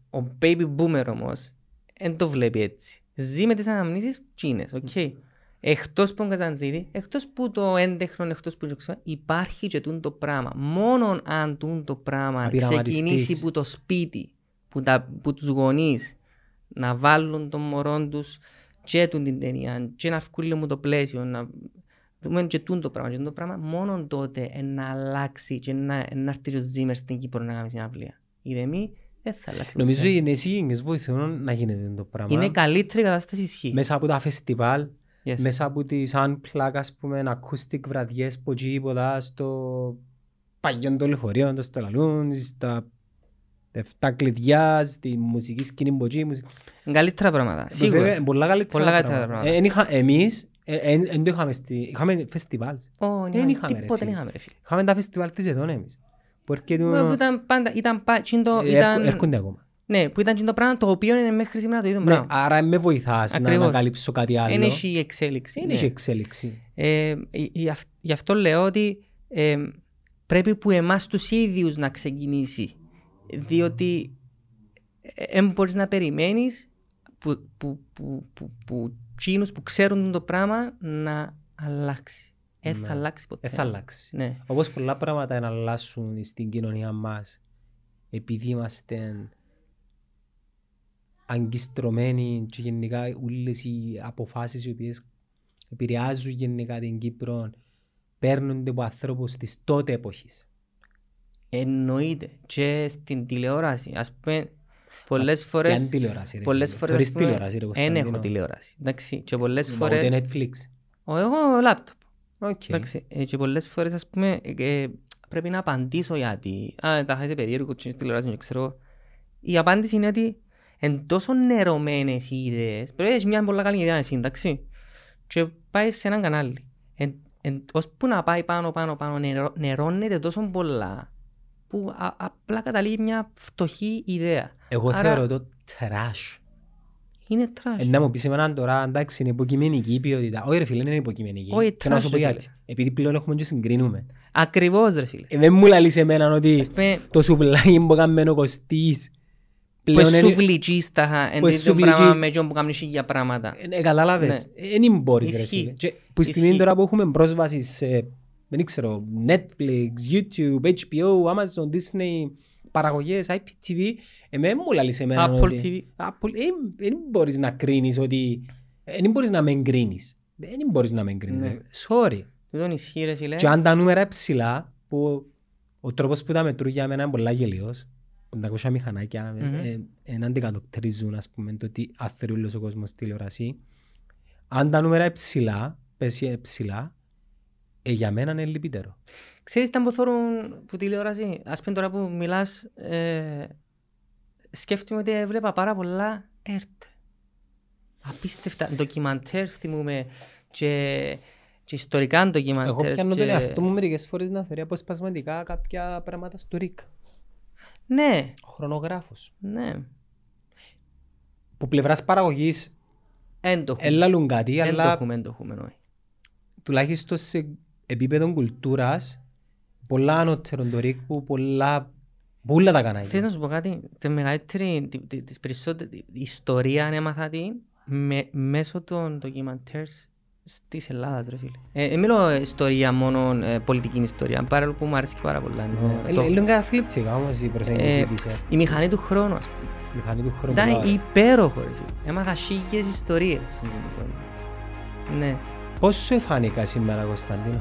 ο baby boomer όμως δεν το βλέπει έτσι. Ζει με τις αναμνήσεις τσίνες, οκ. Εκτός που τον Καζαντζίδη, εκτός που το έντεχνο, εκτός που το ξέρω, υπάρχει και τούν το πράγμα. Μόνο αν τούν το πράγμα Να πειραματιστείς. ξεκινήσει που το σπίτι, που, τα, που τους γονείς να βάλουν τον μωρό τους και τούν την ταινία και να βγουν μου το πλαίσιο, να δούμε και τούν το πράγμα. Και τούν το πράγμα μόνο τότε ε, να αλλάξει και να, να έρθει και ο Ζήμερ στην Κύπρο να κάνει συναυλία. Είδε μη, δεν θα αλλάξει. Νομίζω ποτέ. οι νέες γενιές βοηθούν να γίνεται το πράγμα. Είναι καλύτερη κατάσταση ισχύ. Μέσα από τα φεστιβάλ, Yes. μέσα από τις unplug, ας πούμε, acoustic βραδιές που εκεί πολλά στο παλιό το λεωφορείο, το στο λαλούν, στα εφτά κλειδιά, στη μουσική σκηνή που εκεί. μουσική- Καλύτερα πράγματα. Βέβαια, Σίγουρα. είναι Πολλά καλύτερα Πολλά καλύτερα πράγματα. πράγματα. Ε, εν είχα- Εμείς δεν το είχαμε στη... Είχαμε φεστιβάλς. Ω, Δεν είχαμε- είχαμε, ρε Τίποτε δεν φίλε. είχαμε ρε φίλε. Είχαμε τα φεστιβάλ της εδώ εμείς. Που έρχεται... Που Ήταν πάντα, ήταν πα- τσιν το- ε, ήταν- έρχο- Έρχονται ακόμα. Ναι, που ήταν τσιν το πράγμα το οποίο είναι μέχρι σήμερα το ίδιο Ναι, πράγμα. άρα με βοηθάς να Ακριβώς. ανακαλύψω κάτι άλλο. Δεν έχει εξέλιξη. Δεν ναι. έχει εξέλιξη. Ε, γι' αυ- Γι' αυτό λέω ότι ε, πρέπει που εμάς τους ίδιους να ξεκινήσει. Διότι δεν μπορείς να περιμένεις που, που, που, που, που τσίνους που ξέρουν το πράγμα να αλλάξει. Δεν θα αλλάξει ποτέ. Δεν θα αλλάξει. Ναι. Όπως πολλά πράγματα να αλλάσουν στην κοινωνία μας επειδή είμαστε αγκιστρωμένοι και γενικά όλες οι αποφάσεις οι οποίες επηρεάζουν γενικά την Κύπρο παίρνονται από ανθρώπους της τότε εποχής. Εννοείται. Και στην τηλεόραση. Ας πούμε, πολλές Και αν φορές... τηλεόραση ρε. Πολλές φίλε. φορές... Θεωρείς ας πούμε, τηλεόραση ρε Εν Κωνσταντίνο. έχω τηλεόραση. Εντάξει. Και πολλές Μα φορές... Ούτε Netflix. Ο, εγώ laptop. Ok. Εντάξει, ε, και πολλές φορές ας πούμε ε, ε, πρέπει να απαντήσω γιατί α, τα χάλια περίεργο και στην τηλεόραση και ξέρω η απάντηση είναι ότι εν τόσο νερωμένες οι ιδέες πρέπει να έχεις μια πολλά καλή ιδέα εσύ εντάξει και πάεις σε έναν κανάλι εν, εν, ώσπου να πάει πάνω πάνω πάνω νερό, νερώνεται τόσο πολλά που α, απλά καταλήγει μια φτωχή ιδέα Εγώ Άρα- θεωρώ το trash. είναι trash Ε, να μου πεις εμένα τώρα, εντάξει, είναι υποκειμενική η ποιότητα. Όχι ρε φίλε, δεν είναι υποκειμενική. Όχι, Και να σου trash, πω ρε γιατί. φίλε. Επειδή πλέον έχουμε και συγκρίνουμε. ακριβώς ρε φίλε Ε, δεν μου λαλείς εμένα ότι Ας πούμε το σουβλάκι που έκαμε ο Κωστής που είναι ε, εν τέτοιο πράγμα που για πράγματα. Ε, ε δεν ναι. ε, μπορείς ρε φίλε. Που στιγμή τώρα που έχουμε πρόσβαση σε, δεν ξέρω, Netflix, YouTube, HBO, Amazon, Disney, παραγωγές, IPTV, εμένα μου λαλείς εμένα Apple TV. Apple, δεν μπορείς να κρίνεις ότι, δεν μπορείς να με εγκρίνεις. Δεν μπορείς να με εγκρίνεις. Ναι. Sorry. Είναι πολλά 500 μηχανάκια mm-hmm. αντικατοπτρίζουν ας πούμε το ότι αθρύλος ο κόσμος τηλεόραση. Αν τα νούμερα ψηλά, πέσει ε, ψηλά, ε, για μένα είναι λυπητερό. Ξέρεις τα μποθόρουν που τηλεόραση, ας πούμε τώρα που μιλάς, ε, σκέφτομαι ότι έβλεπα πάρα πολλά ΕΡΤ. Απίστευτα ντοκιμαντέρ θυμούμε και και ιστορικά ντοκιμαντέρ. Εγώ πιάνω τον εαυτό μου μερικές φορές να θεωρεί αποσπασματικά κάποια πράγματα στο ΡΙΚ. Ναι, Ο χρονογράφος. ναι. Που πλευράς παραγωγής Εν το έχουμε. έλαλουν κάτι, Εν το αλλά έχουμε, εν το έχουμε, όχι. τουλάχιστον σε επίπεδο κουλτούρας πολλά ανώτερο το ΡΙΚ που πολλά Πούλα τα κανάλια. Θέλω να σου πω κάτι, τη μεγαλύτερη, τη- τη- της περισσότερη η ιστορία αν έμαθα τη με, μέσω των ντοκιμαντέρς της Ελλάδας ρε φίλε. Ε, ε, μιλώ ιστορία μόνο, ε, πολιτική ιστορία, παρόλο που μου αρέσει και πάρα πολλά. εννοώ, Ε, το- Είναι καταθλιπτικά όμως η προσέγγιση ε, της ε, η μηχανή του χρόνου, ας πούμε. μηχανή του χρόνου. Ήταν Μπράβο. υπέροχο ρε φίλε. Έμαθα χίλιες ιστορίες. με τον κόσμο. Ναι. Πώς σου εφάνηκα σήμερα Κωνσταντίνο;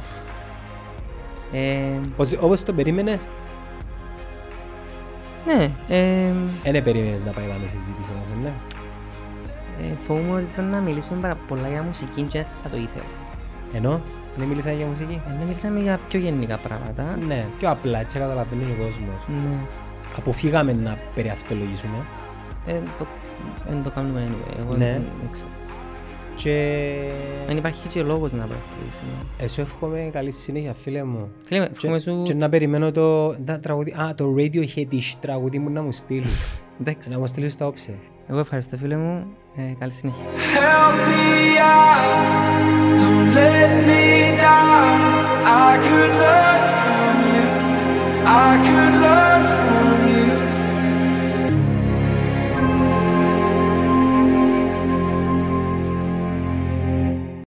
Ε, Πώς- Όπως το περίμενες, ναι, ε, δεν περίμενες να πάει πάμε συζήτηση όμως, ναι. Ε, φοβούμαι ότι ήταν να μιλήσουμε πάρα πολλά για μουσική και δεν θα το ήθελα. Ενώ, δεν μίλησα για μουσική; Ε, να μιλήσαμε για πιο γενικά πράγματα. Ναι, πιο απλά, έτσι καταλαβαίνει ο κόσμος. Ναι. Αποφύγαμε να περιαυτολογήσουμε. Ε, το, δεν το κάνουμε anyway. Εγώ Ναι. δεν- δεν ξέρω. Και Δεν υπάρχει και λόγος να πρακτήσεις. ναι. εσύ εύχομαι καλή συνέχεια φίλε μου. Φίλε, με, Και, εύχομαι σου... και να περιμένω το, τα τραγούδι, α, το Radiohead τραγούδι μου να μου στείλεις. Εντάξει. να μου στείλεις στα όψε. Εγώ ευχαριστώ φίλε μου. Eh, Καλή συνέχεια. Help me out, don't let me down. I could learn from you, I could learn from you.